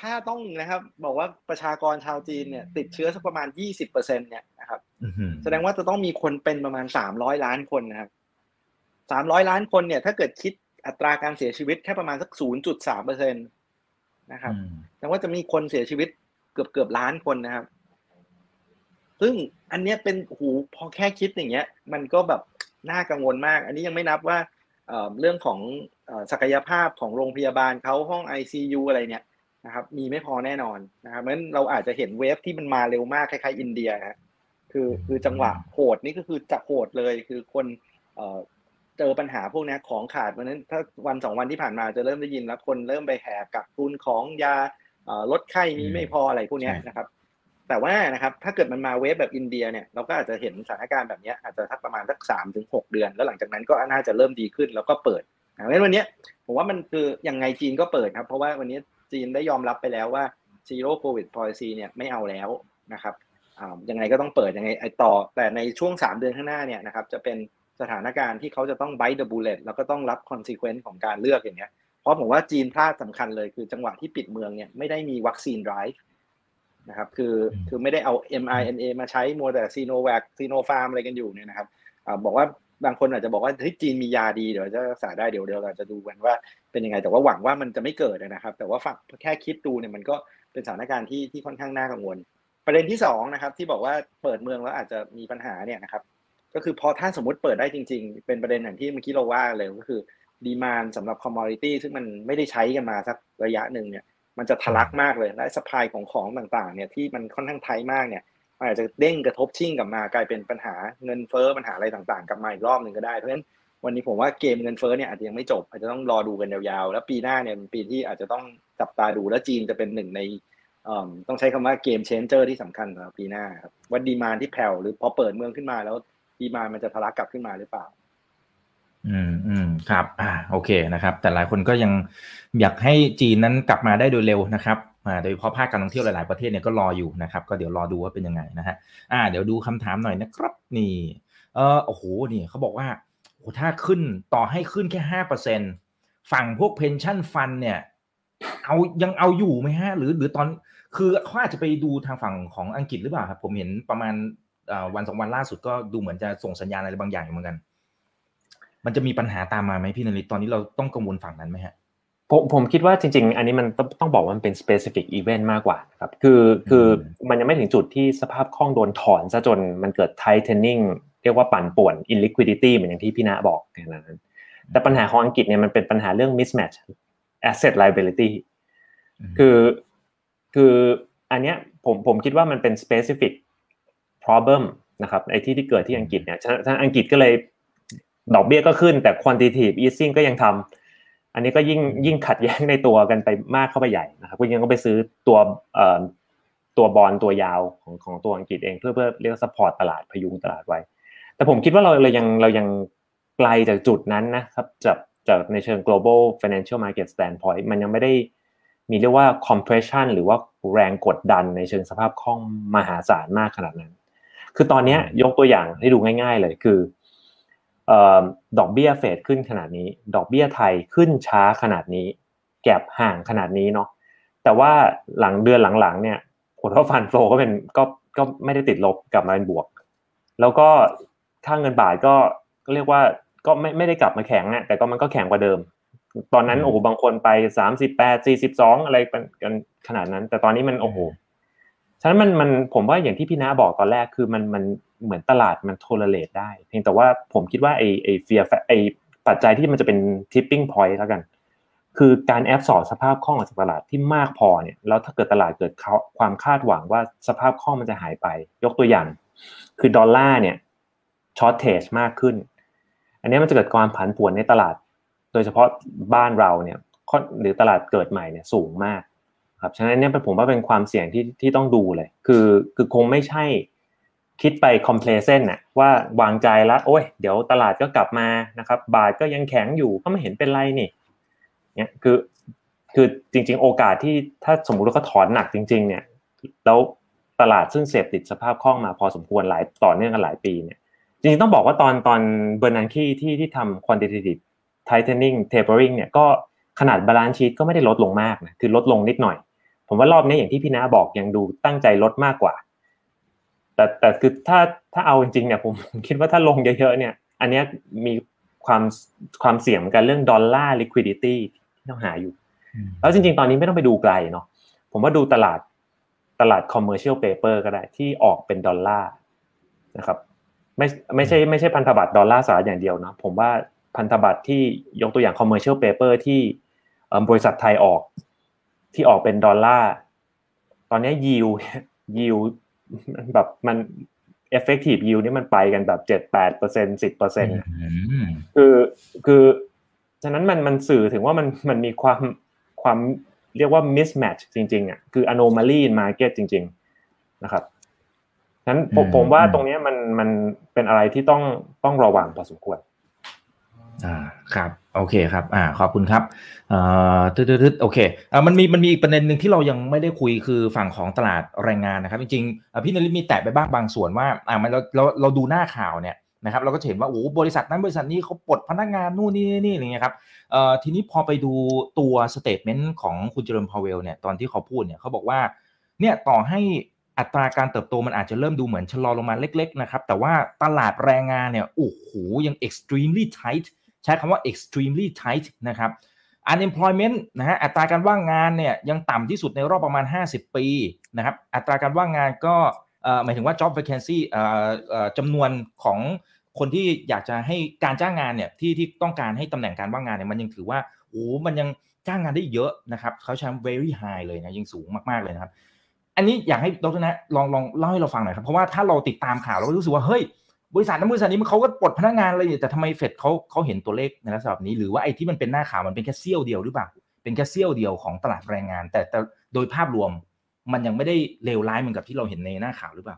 ถ้าต้องนะครับ บอกว่าประชากรชาวจีนเนี่ย ติดเชื้อสักประมาณยี่สิบเปอร์เซ็นเนี่ยนะครับแสดงว่าจะต้องมีคนเป็นประมาณสามร้อยล้านคนนะครับสามร้อยล้านคนเนี่ย ถ้าเกิดคิดอัตราการเสียชีวิตแค่ประมาณสักศูนย์จุดสามเปอร์เซ็นตนะครับแสดงว่าจะมีคนเสียชีวิตเกือบเกือบล้านคนนะครับ ซึ่งอันนี้เป็นหูพอแค่คิดอย่างเงี้ย มันก็แบบน่ากังวลมาก อันนี้ยังไม่นับว่า เรื่องของศักยภาพของโรงพยาบาลเขาห้อง ICU อะไรเนี่ยนะครับมีไม่พอแน่นอนนะครับเพราะฉะนั้นเราอาจจะเห็นเวฟที่มันมาเร็วมากคล้ายๆอินเดียนะคือคือจังหวะโหดนี่ก็คือจะโหดเลยคือคนเจอปัญหาพวกนี้ของขาดเพราะนั้นถ้าวันสองวันที่ผ่านมาจะเริ่มได้ยินแล้วคนเริ่มไปแห่กักตุนของยาลดไข้มีไม่พออะไรพวกนี้นะครับ แต่ว่านะครับถ้าเกิดมันมาเวฟแบบอินเดียเนี่ยเราก็อาจจะเห็นสถานการณ์แบบนี้อาจจะทักประมาณสักสามถึงหกเดือน แล้วหลังจากนั้นก็น่าจะเริ่มดีขึ้นแล้วก็เปิดเพราะฉะนั้นวันนี้ผมว่ามันคือยังไงจีนก็เปิดครับ เพราะว่าวันนี้จีนได้ยอมรับไปแล้วว่า zero covid policy เนี่ยไม่เอาแล้วนะครับยังไงก็ต้องเปิดยังไงไอต่อ แต่ในช่วง 3 เดือนข้างหน้าเนี่ยนะครับจะเป็นสถานการณ์ที่เขาจะต้อง bite the bullet แล้วก็ต้องรับ consequence ของการเลือกอย่างเงี้ยเพราะผมว่าจีนพลาดสำคัญเลยคือจังหวะที่ปิดเมืองเนี่ยไม่ได้มีวัคซีนไรฟ์ นะครับคือคือไม่ได้เอา mRNA มาใช้มัวแต่ซีโนแวคซีโนฟาร์มอะไรกันอยู่เนี่ยนะครับบอกว่าบางคนอาจจะบอกว่าเฮ้ยจีนมียาดีเดี๋ยวจะรักษาได้เดี๋ยวเดี๋ยวเราจะดูกันว่าเป็นยังไงแต่ว่าหวังว่ามันจะไม่เกิดนะครับ แต่ว่าฝังแค่คิดดูเนี่ยมันก็เป็นสถานการณ์ที่ที่ค่อนข้างน่ากังวล ประเด็นที่สองนะครับที่บอกว่าเปิดเมืองแล้วอาจจะมีปัญหาเนี่ยนะครับก็คือพอถ้าสมมติเปิดได้จริง ๆ เป็นประเด็นอย่างที่เมื่อกี้เราว่าเลยก็คือดีมานสำหรับคอมมอดิตี้ซึ่งมันไม่ได้ใช้กันมาสักระยะหนึ่งเนี่ย มันจะทะลักมากเลยและสปายของของต่างๆเนี่ยที่มันค่อนข้างไทยมากเนี่ยมันอาจจะเด้งกระทบชิ่งกลับมากลายเป็นปัญหาเงินเฟ้อปัญหาอะไรต่างๆ กลับมาอีกรอบหนึ่งก็ได้เพราะฉะนั้นวันนี้ผมว่าเกมเงินเฟ้อเนี่ยอาจจะยังไม่จบอาจจะต้องรอดูกันยาวๆ แล้วปีหน้าเนี่ยเป็นปีที่อาจจะต้องจับตาดูแล้วจีนจะเป็นหนึ่งในต้องใช้คำว่า game changer ที่สำคัญสำหรับปีหน้าครับว่า demand ที่แผ่วหรือพอเปิดเมืองขึ้นมาแล้ว demand มันจะทะลักกลับขึ้นมาหรือเปล่า อืมอืมครับ อ่าโอเคนะครับ แต่หลายคนก็ยังอยากให้จีนนั้นกลับมาได้โดยเร็วนะครับอ่าโดยเฉพาะภาคการท่องเที่ยวหลายๆประเทศเนี่ยก็รออยู่นะครับ ก็เดี๋ยวรอดูว่าเป็นยังไงนะฮะอ่า เดี๋ยวดูคำถามหน่อยนะครับนี่เออโอ้โหนี่เขาบอกว่าโอ้ถ้าขึ้นต่อให้ขึ้นแค่ห้าเปอร์เซ็นฝั่งพวกเพนชั่นฟันเนี่ย เอายังเอาอยู่ไหมฮะ หรือหรือตอนคือเขาอาจจะไปดูทางฝั่งของอังกฤษหรือเปล่าครับ ผมเห็นประมาณวันสองวันล่าสุดก็ดูเหมือนจะส่งสัญญาณอะไรบางอย่างเหมือนกัน มันจะมีปัญหาตามมาไหมพี่นริตตอนนี้เราต้องกังวลฝั่งนั้นไหมฮะผมผมคิดว่าจริง ๆ อันนี้มันต้องต้องบอกว่ามันเป็น specific event มากกว่าครับคือคือมันยังไม่ถึงจุดที่สภาพคล่องโดนถอนซะจนมันเกิด tightening เรียกว่าปั่นป่วน illiquidity เหมือนอย่างที่พี่ณบอกแค่นั้น แต่ปัญหาของอังกฤษเนี่ยมันเป็นปัญหาเรื่อง mismatch asset liability คือคืออันเนี้ยผมผมคิดว่ามันเป็น specific problem นะครับไอ้ที่ที่เกิดที่อังกฤษเนี่ยฉะนั้นอังกฤษก็เลย ดอกเบี้ยก็ขึ้นแต่ quantitative easing ก็ยังทำอันนี้ก็ยิ่งยิ่งขัดแย้งในตัวกันไปมากเข้าไปใหญ่นะครับก็ยังก็ไปซื้อตัวเอ่อตัวบอลตัวยาวของของตัวอังกฤษเองเพื่อเพื่อเรียกว่า support ตลาดพยุงตลาดไว้ แต่ผมคิดว่าเราเรายังเรายังไกลจากจุดนั้นนะครับจากจากในเชิง global financial market standpoint มันยังไม่ได้มีเรียกว่า compression หรือว่าแรงกดดันในเชิงสภาพคล่องมหาศาลมากขนาดนั้น คือตอนนี้ยกตัวอย่างให้ดูง่าย ๆ เลยคือ ดอกเบี้ยเฟดขึ้นขนาดนี้ ดอกเบี้ยไทยขึ้นช้าขนาดนี้ แก็บห่างขนาดนี้เนาะแต่ว่าหลังเดือนหลังๆเนี่ยผมว่า fund flow ก็เป็นก็ก็ไม่ได้ติดลบกลับมาเป็นบวก แล้วก็ค่าเงินบาทก็ก็เรียกว่าก็ไม่ไม่ได้กลับมาแข็งอะแต่ก็มันก็แข็งกว่าเดิม ตอนนั้นโอ้โหบางคนไปสามสิบแปดสี่สิบสองอะไรกันขนาดนั้น แต่ตอนนี้มันโอ้โห ฉะนั้นมันมันผมว่าอย่างที่พี่นาบอกตอนแรกคือมันมันเหมือนตลาดมัน tolerate ได้ เพียงแต่ว่าผมคิดว่าไอไอ fear ไอปัจจัยที่มันจะเป็น tipping point แล้วกัน คือการแอบสอบสภาพคล่องจากตลาดที่มากพอเนี่ยแล้วถ้าเกิดตลาดเกิดความคาดหวังว่าสภาพคล่องมันจะหายไป ยกตัวอย่าง คือดอลลาร์เนี่ยช็อตเทจมากขึ้น อันนี้มันจะเกิดความผันผวนในตลาด โดยเฉพาะบ้านเราเนี่ยหรือตลาดเกิดใหม่เนี่ยสูงมาก ครับฉะนั้นเนี่ยผมว่าเป็นความเสี่ยงที่ที่ต้องดูเลย คือคือคงไม่ใช่คิดไป complacent น่ะว่าวางใจแล้วโอ้ยเดี๋ยวตลาดก็กลับมานะครับ บาทก็ยังแข็งอยู่ก็ไม่เห็นเป็นไรนี่เนี่ยคือคือจริง ๆ โอกาสที่ถ้าสมมุติว่าเขาถอนหนักจริง ๆ เนี่ยแล้วตลาดซึ่งเสพติดสภาพคล่องมาพอสมควรหลายต่อเนื่องกันหลายปีเนี่ยจริงๆต้องบอกว่าตอนตอนเบอร์นันคีที่ที่ทำ quantitative tightening tapering เนี่ยก็ขนาด balance sheet ก็ไม่ได้ลดลงมากนะคือลดลงนิดหน่อย ผมว่ารอบนี้อย่างที่พี่นาบอกยังดูตั้งใจลดมากกว่า แต่แต่คือถ้าถ้าเอาจริงๆเนี่ยผมคิดว่าถ้าลงเยอะๆเนี่ย อันนี้มีความความเสี่ยงกันเรื่องดอลลาร์ liquidity ที่ต้องหาอยู่ แล้วจริง ๆ ตอนนี้ไม่ต้องไปดูไกลเนาะผมว่าดูตลาดตลาด commercial paper ก็ได้ที่ออกเป็นดอลลาร์นะครับไม่ไม่ใช่ไม่ใช่พันธบัตรดอลลาร์สหรัฐอย่างเดียวนะผมว่าพันธบัตรที่ยกตัวอย่าง commercial paper ที่บริษัทไทยออก ที่ออกเป็นดอลลาร์ตอนนี้ยิวยิวแบบมัน effective yield นี่มันไปกันแบบเจ็ดแปดเปอร์เซ็นสิบเปอร์เซ็นคือคือฉะนั้นมันมันสื่อถึงว่ามันมันมีความความเรียกว่า mismatch จริงๆอะคือ anomaly in market จริง ๆ นะครับฉะนั้นผมผมว่าตรงนี้มันมันเป็นอะไรที่ต้องต้องระวังพอสมควร อ่าครับโอเคครับอ่าขอบคุณครับเอ่อตึ๊ดๆโอเคอ่ามันมีมันมีอีกประเด็นหนึ่งที่เรายังไม่ได้คุยคือฝั่งของตลาดแรงงานนะครับ จริงๆพี่ณะมีแตะไปบ้างบางส่วนว่าอ่ามันเราเราเราดูหน้าข่าวเนี่ยนะครับเราก็เห็นว่าโอ้บริษัทนั้นบริษัทนี้เขาปลดพนักงานนู่นนี่นี่อะไรเงี้ยครับเอ่อทีนี้พอไปดูตัว statement ของคุณเจอโรมพาวเวลเนี่ยตอนที่เขาพูดเนี่ยเขาบอกว่าเนี่ยต่อให้อัตราการเติบโตมันอาจจะเริ่มดูเหมือนชะลอลงมาเล็ก ๆ นะครับ แต่ว่าตลาดแรงงานเนี่ยโอ้โหยัง extremely tight ใช้คำว่า extremely tight นะครับ unemployment นะฮะอัตราการว่างงานเนี่ยยังต่ำที่สุดในรอบประมาณ 50 ปีนะครับอัตราการว่างงานก็หมายถึงว่า job vacancy จำนวนของคนที่อยากจะให้การจ้างงานเนี่ยที่ที่ต้องการให้ตำแหน่งการว่างงานเนี่ยมันยังถือว่าโอ้มันยังจ้างงานได้เยอะนะครับเขาใช้ very high เลยนะยังสูงมากๆเลยนะครับ อันนี้อยากให้ดรนะลองลองเล่าให้เราฟังหน่อยครับ เพราะว่าถ้าเราติดตามข่าวเราก็รู้สึกว่าเฮ้ย บริษัทนั้นบริษัทนี้มันเขาก็ปลดพนักงานเลยแต่ทำไมเฟดเขาเขาเห็นตัวเลขในลักษณะแบบนี้หรือว่าไอ้ที่มันเป็นหน้าข่าวมันเป็นแค่เสี้ยวเดียวหรือเปล่าเป็นแค่เสี้ยวเดียวของตลาดแรงงาน แต่แต่โดยภาพรวมมันยังไม่ได้เลวร้ายเหมือนกับที่เราเห็นในหน้าข่าวหรือเปล่า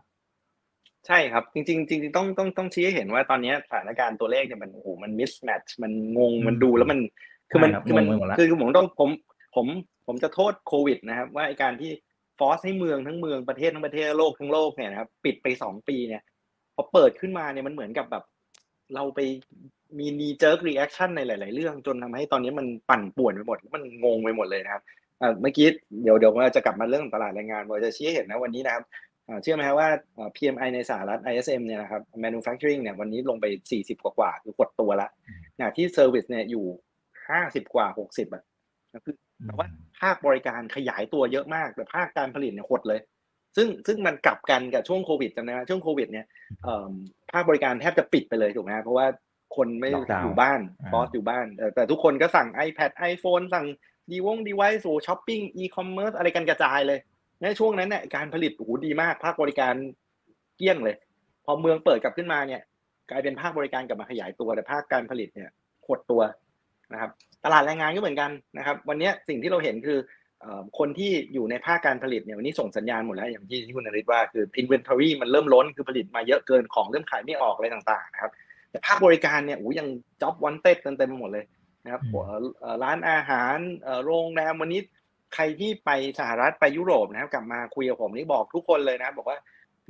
ใช่ครับ จริงๆจริงๆต้องต้องต้องชี้ให้เห็นว่าตอนนี้สถานการณ์ตัวเลขเนี่ยมันโอ้โหมันมิสแมทช์มันงงมันดูแล้วมันคือมันคือมันคือผมต้องผมผมผมจะโทษโควิดนะครับ ว่าไอการที่ force ให้เมืองทั้งเมืองประเทศทั้งประเทศโลกทั้งโลกเนี่ยนะครับปิดไปสองปีเนี่ย พอเปิดขึ้นมาเนี่ยมันเหมือนกับแบบ เราไปมี knee-jerk reaction ในหลาย ๆ เรื่องจนทำให้ตอนนี้มันปั่นป่วนไปหมด มันงงไปหมดเลยนะครับเมื่อกี้เดี๋ยวเดี๋ยวเราจะกลับมาเรื่องตลาดแรงงานเราจะชี้เห็นนะวันนี้นะครับเชื่อไหมครับว่า PMI ในสหรัฐ ISM เนี่ยนะครับ manufacturing เนี่ยวันนี้ลงไป 40 กว่ากว่าคือกดตัวละนะที่ service เนี่ยอยู่ 50 กว่า 60อะคือแต่ว่าภาคบริการขยายตัวเยอะมาก แต่ภาคการผลิตเนี่ยหดเลย ซึ่งซึ่งมันกลับกันกับช่วงโควิดจำได้ไหมช่วงโควิดเนี่ยภาคบริการแทบจะปิดไปเลยถูกไหมเพราะว่าคนไม่อยู่บ้านบอสอยู่บ้านแต่ทุกคนก็สั่ง iPad iPhone สั่งดีวงดีไวซ์โช้อปปิ้งอีคอมเมิร์ซอะไรกันกระจายเลยในช่วงนั้นเนี่ยการผลิตโอ้โหดีมากภาคบริการเกี้ยงเลย พอเมืองเปิดกลับขึ้นมาเนี่ย กลายเป็นภาคบริการกลับมาขยายตัวแต่ภาคการผลิตเนี่ยหดตัวนะครับ ตลาดแรงงานก็เหมือนกันนะครับ วันนี้สิ่งที่เราเห็นคือ คนที่อยู่ในภาคการผลิตเนี่ยวันนี้ส่งสัญญาณหมดแล้วอย่างที่ที่คุณนริศว่าคือ inventory มันเริ่มล้นคือผลิตมาเยอะเกินของเริ่มขายไม่ออกอะไรต่างๆนะครับแต่ภาคบริการเนี่ยโอ้ยัง job wanted เต็มเต็มไปหมดเลยนะครับร้านอาหารโรงแรมวันนี้ใครที่ไปสหรัฐไปยุโรปนะครับ กลับมาคุยกับผมนี่บอกทุกคนเลยนะบอกว่า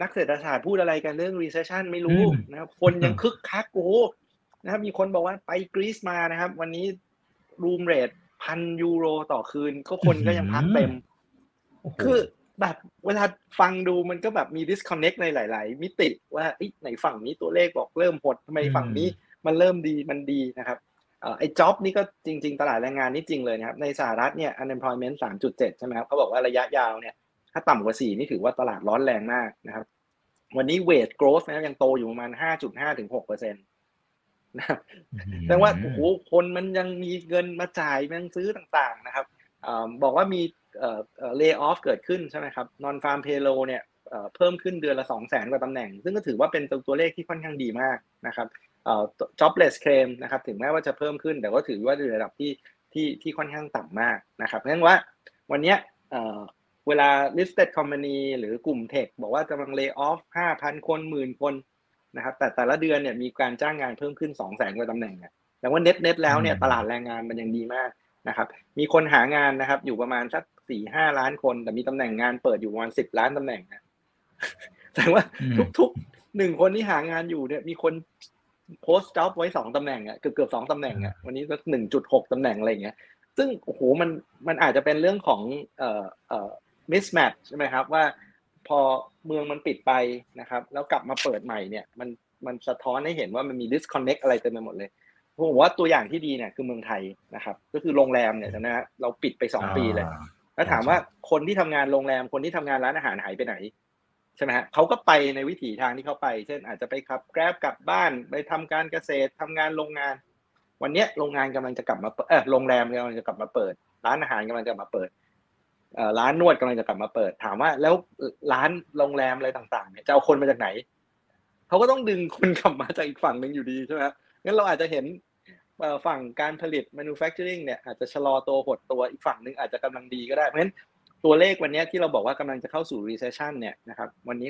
นักเศรษฐศาสตร์พูดอะไรกันเรื่อง recession ไม่รู้นะครับคนยังคึกคักโอ้นะครับมีคนบอกว่าไปกรีซมานะครับ วันนี้รูมเรท พันยูโรต่อคืน ก็คนก็ยังพักเต็ม คือแบบเวลาฟังดูมันก็แบบมี disconnect ในหลาย ๆ มิติว่าไหนฝั่งนี้ตัวเลขบอกเริ่มหดทำไมฝั่งนี้มันเริ่มดีมันดีนะครับไอ้จ็อบนี่ก็จริง ๆ ตลาดแรงงานนี่จริงเลยนะครับ ในสหรัฐเนี่ย unemployment 3.7 ใช่ไหมครับเขาบอกว่าระยะยาวเนี่ย ถ้าต่ำกว่า 4 นี่ถือว่าตลาดร้อนแรงมากนะครับ วันนี้ wage growth นะครับยังโตอยู่ประมาณ 5.5ถึง6เปอร์เซ็นต์ นะครับแสดงว่าโอ้โหคนมันยังมีเงินมาจ่ายมันซื้อต่างๆนะครับบอกว่ามีเอ่อเอ่อ lay off เกิดขึ้นใช่ไหมครับ non farm payroll เนี่ยเพิ่มขึ้นเดือนละ2 0 0 0 0 0กว่าตำแหน่ง ซึ่งก็ถือว่าเป็นตัวเลขที่ค่อนข้างดีมากนะครับเอ่อ jobless claim นะครับถึงแม้ว่าจะเพิ่มขึ้น แต่ก็ถือว่าอยู่ในระดับที่ที่ที่ค่อนข้างต่ำมากนะครับเพราะฉะนั้นว่าวันนี้เอ่อเวลา listed company หรือกลุ่มเทคบอกว่ากำลัง lay off 5,000คนหมื่นคน นะครับแต่แต่ละเดือนเนี่ยมีการจ้างงานเพิ่มขึ้น2 0 0 0 0 0กว่าตำแหน่งแต่ว่า net net แล้วเนี่ยตลาดแรงงานมันยังดีมากนะครับมีคนหางานนะครับ อยู่ประมาณสักสี่ห้าล้านคน แต่มีตำแหน่งงานเปิดอยู่ประมาณสิบล้านตำแหน่งนะแต่ว่าทุกๆหนึ่งคนที่หางานอยู่เนี่ยมีคนโพสต์จ็อบไว้สองตำแหน่งอะเกือบเกือบสองตำแหน่งอะวันนี้ก็หนึ่งจุดหกตำแหน่งอะไรเงี้ย ซึ่งโอ้โหมันมันอาจจะเป็นเรื่องของเอ่อเอ่อ mismatch ใช่ไหมครับว่าพ อเมืองมันปิดไปนะครับ แล้วกลับมาเปิดใหม่เนี่ยมันมันสะท้อนให้เห็นว่ามันมี disconnect อะไรเต็มไปหมดเลยผมว่าตัวอย่างที่ดีเนี่ยคือเมืองไทยนะครับ ก็คือโรงแรมเนี่ยนะฮะเราปิดไปสองปีเลย แล้วถามว่าคนที่ทำงานโรงแรมคนที่ทำงานร้านอาหารหายไปไหนใช่ไหมฮะเขาก็ไปในวิถีทางที่เขาไป เช่นอาจจะไปขับแกร็บกลับบ้านไปทำการเกษตรทำงานโรงงาน วันนี้โรงงานกำลังจะกลับมาเออโรงแรมกำลังจะกลับมาเปิด ร้านอาหารกำลังจะมาเปิดเอ่อ ร้านนวดกำลังจะกลับมาเปิดถามว่า แล้วร้านโรงแรมอะไรต่างๆเนี่ยจะเอาคนมาจากไหนเขาก็ต้องดึงคนกลับมาจากอีกฝั่งหนึ่งอยู่ดีใช่ไหมงั้นเราอาจจะเห็นฝั่งการผลิต manufacturing เนี่ยอาจจะชะลอตัวหดตัวอีกฝั่งหนึ่งอาจจะกำลังดีก็ได้เพราะฉะนั้นตัวเลขวันนี้ที่เราบอกว่ากำลังจะเข้าสู่ recession เนี่ยนะครับวันนี้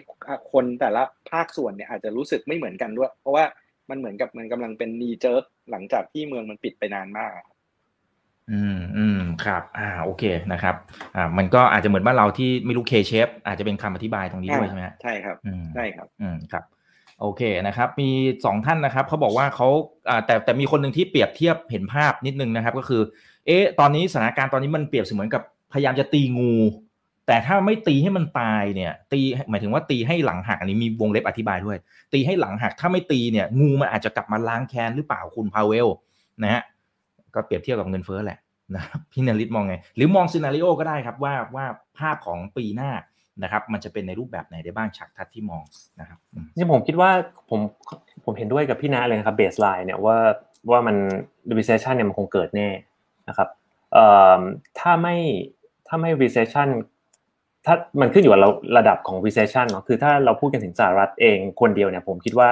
คนแต่ละภาคส่วนเนี่ยอาจจะรู้สึกไม่เหมือนกันด้วย เพราะว่ามันเหมือนกับมันกำลังเป็นนีเจิร์หลังจากที่เมืองมันปิดไปนานมาก อืมอืม ครับอ่าโอเคนะครับอ่ามันก็อาจจะเหมือนบ้านเราที่ไม่รู้เคเชฟอาจจะเป็นคำอธิบายตรงนี้ด้วยใช่ไหมใช่ครับใช่ครับอืมครับโอเคนะครับ มีสองท่านนะครับเขาบอกว่าเขาแต่แต่มีคนหนึ่งที่เปรียบเทียบเห็นภาพนิดนึงนะครับ ก็คือ เอ๊ะตอนนี้สถานการณ์ตอนนี้มันเปรียบเสมือนกับพยายามจะตีงู แต่ถ้าไม่ตีให้มันตายเนี่ย ตีหมายถึงว่าตีให้หลังหักอันนี้มีวงเล็บอธิบายด้วย ตีให้หลังหักถ้าไม่ตีเนี่ย งูมันอาจจะกลับมาล้างแค้นหรือเปล่าคุณพาวเวลนะฮะก็เปรียบเทียบกับเงินเฟ้อแหละ นะพี่นาริตมองไง หรือมองซีนารีโอก็ได้ครับว่าว่าภาพของปีหน้านะครับมันจะเป็นในรูปแบบไหนได้บ้างฉากทัดที่มองนะครับนี่ผมคิดว่าผมผมเห็นด้วยกับพี่นาเลยครับเบสไลน์เนี่ยว่าว่ามัน recession เนี่ยมันคงเกิดแน่นะครับเอ่อถ้าไม่ถ้าไม่ recession ถ้ามันขึ้นอยู่กับระดับของ recession เนาะคือถ้าเราพูดกันถึงสหรัฐเองคนเดียวเนี่ยผมคิดว่า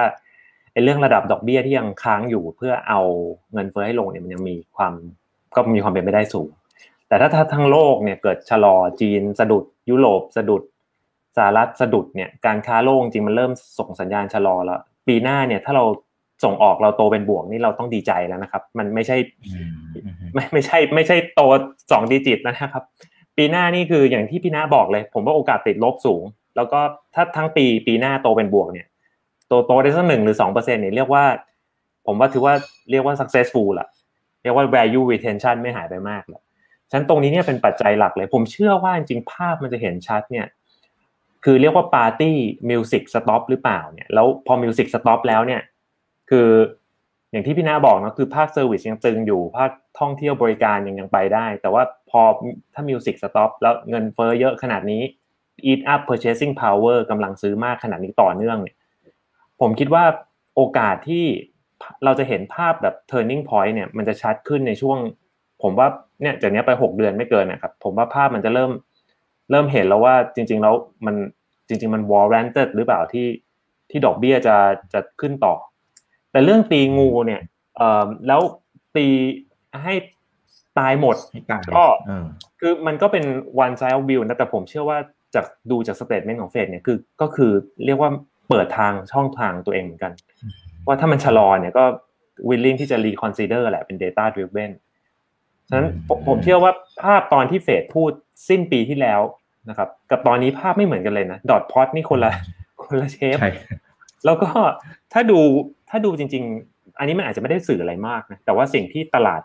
ไอ้เรื่องระดับดอกเบี้ยที่ยังค้างอยู่เพื่อเอาเงินเฟ้อให้ลงเนี่ยมันยังมีความ ก็มีความเป็นไปได้สูง แต่ถ้าทั้งโลกเนี่ยเกิดชะลอจีนสะดุดยุโรปสะดุดสหรัฐสะดุดเนี่ยการค้าโลกจริงมันเริ่มส่งสัญญาณชะลอแล้ว ปีหน้าเนี่ยถ้าเราส่งออกเราโตเป็นบวกนี่เราต้องดีใจแล้วนะครับ มันไม่ใช่ไม่ไม่ใช่ ไม่ใช่โตสองดิจิตแล้วนะครับ ปีหน้านี่คืออย่างที่พี่น้าบอกเลย ผมว่าโอกาสติดลบสูง แล้วก็ถ้าทั้งปีปีหน้าโตเป็นบวกเนี่ยโตโตได้สักหนึ่งหรือสองเปอร์เซ็นต์เนี่ยเรียกว่า ผมว่าถือว่าเรียกว่า successful ละ เรียกว่า value retention ไม่หายไปมากแล้วฉะนั้นตรงนี้เนี่ยเป็นปัจจัยหลักเลย ผมเชื่อว่าจริงๆภาพมันจะเห็นชัดเนี่ยคือเรียกว่าปาร์ตี้ music stop หรือเปล่าเนี่ยแล้วพอ music stop แล้วเนี่ยคืออย่างที่พี่ณะบอกนะคือภาค service ยังตึงอยู่ภาคท่องเที่ยวบริการยังยังไปได้ แต่ว่าพอถ้า music stop แล้วเงินเฟ้อเยอะขนาดนี้ eat up purchasing power กำลังซื้อมากขนาดนี้ต่อเนื่องเนี่ยผมคิดว่าโอกาสที่ เราจะเห็นภาพแบบ turning point เนี่ยมันจะชัดขึ้นในช่วง ผมว่าเนี่ยจากนี้ไปหกเดือนไม่เกินนะครับผมว่าภาพมันจะเริ่มเริ่มเห็นแล้วว่าจริง ๆ แล้วมันจริง ๆ มัน warranted หรือเปล่าที่ที่ดอกเบี้ยจะจะขึ้นต่อ แต่เรื่องตีงูเนี่ยเอ่อแล้วตีให้ตายหมดให้ตายก็เออคือมันก็เป็น one side view นะแต่ผมเชื่อว่าจากดูจากสเต t เมนต์ของเฟดเนี่ยคือก็คือเรียกว่าเปิดทางช่องทางตัวเองเหมือนกัน ว่าถ้ามันชะลอเนี่ยก็ willing ที่จะ reconsider แหละเป็น data driven ฉะนั้นผมผมเชื่อว่าภาพตอนที่เฟดพูดสิ้นปีที่แล้วนะครับ กับตอนนี้ภาพไม่เหมือนกันเลยนะดอทพอตนี่คนละคนละเชฟใช่แล้วก็ถ้าดูถ้าดูจริง ๆ อันนี้มันอาจจะไม่ได้สื่ออะไรมากนะแต่ว่าสิ่งที่ตลาด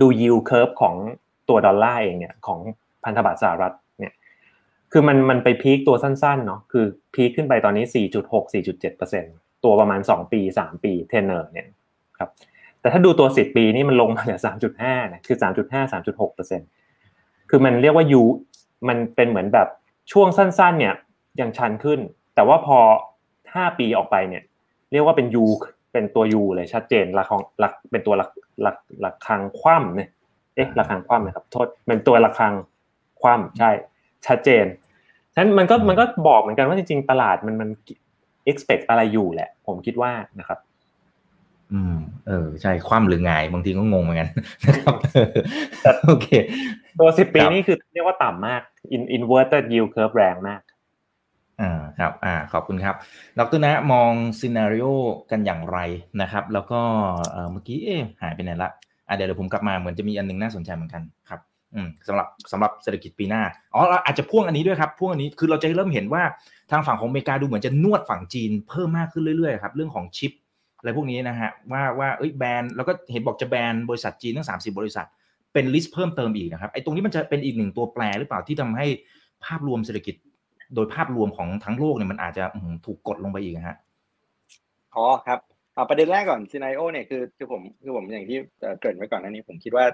ดู yield curve ของตัวดอลลาร์เองเนี่ยของพันธบัตรสหรัฐเนี่ยคือมันมันไปพีคตัวสั้นๆเนาะคือพีคขึ้นไปตอนนี้ 4.6 4.7ตั วประมาณ 2 ปี 3 ปีเทนเนอร์เนี่ยครับแต่ถ้าดูตัว 10 ปีนี่มันลงมาเหลือ3.5นะคือ 3.5 3.6คือมันเรียกว่า U มันเป็นเหมือนแบบช่วงสั้นๆ เนี่ยยังชันขึ้น แต่ว่าพอ 5 ปีออกไปเนี่ยเรียกว่าเป็น U เป็นตัว U เลยชัดเจนระคังระเป็นตัวระระระคังคว่ำเนี่ยเอ๊ะระคังคว่ำนะครับโทษเป็นตัวระคังคว่ำใช่ชัดเจนฉะนั้นมันก็มันก็บอกเหมือนกันว่าจริงๆตลาดมันมัน expect อะไรอยู่แหละ ผมคิดว่านะครับ อืม เออ ใช่คว่ำหรือไงบางทีก็งงเหมือนกันนะครับเออโอเค ตัวสิบปีครับนี่คือเรียกว่าต่ำมาก in inverted yield curve แรงมากอ่าครับอ่าขอบคุณครับ ดรนะมอง scenario กันอย่างไรนะครับ แล้วก็เอ่อเมื่อกี้เอ๊ะหายไปไหนละอ่าเดี๋ยวเดี๋ยวผมกลับมาเหมือนจะมีอันหนึงน่าสนใจเหมือนกันครับอืม สำหรับสำหรับเศรษฐกิจปีหน้าอ๋ออาจจะพ่วงอันนี้ด้วยครับพ่วงอันนี้คือเราจะเริ่มเห็นว่าทางฝั่งของอเมริกาดูเหมือนจะนวดฝั่งจีนเพิ่มมากขึ้นเรื่อยๆครับเรื่องของชิปอะไรพวกนี้นะฮะว่าว่าเอ้ยแบนแล้วก็เห็นบอกจะแบนบริษัทจีนทั้งสามสิบบริษัท เป็น list เพิ่มเติมอีกนะครับไอ้ตรงนี้มันจะเป็นอีกหนึ่งตัวแปรหรือเปล่าที่ทำให้ภาพรวมเศรษฐกิจ โดยภาพรวมของทั้งโลกเนี่ยมันอาจจะถูกกดลงไปอีกฮะอ๋อครับเอประเด็นแรกก่อนซีนโอเนี่ยคือคือผมคือผมอย่างที่เกริ่นไว้ก่อนหน้านี้ผมคิดว่า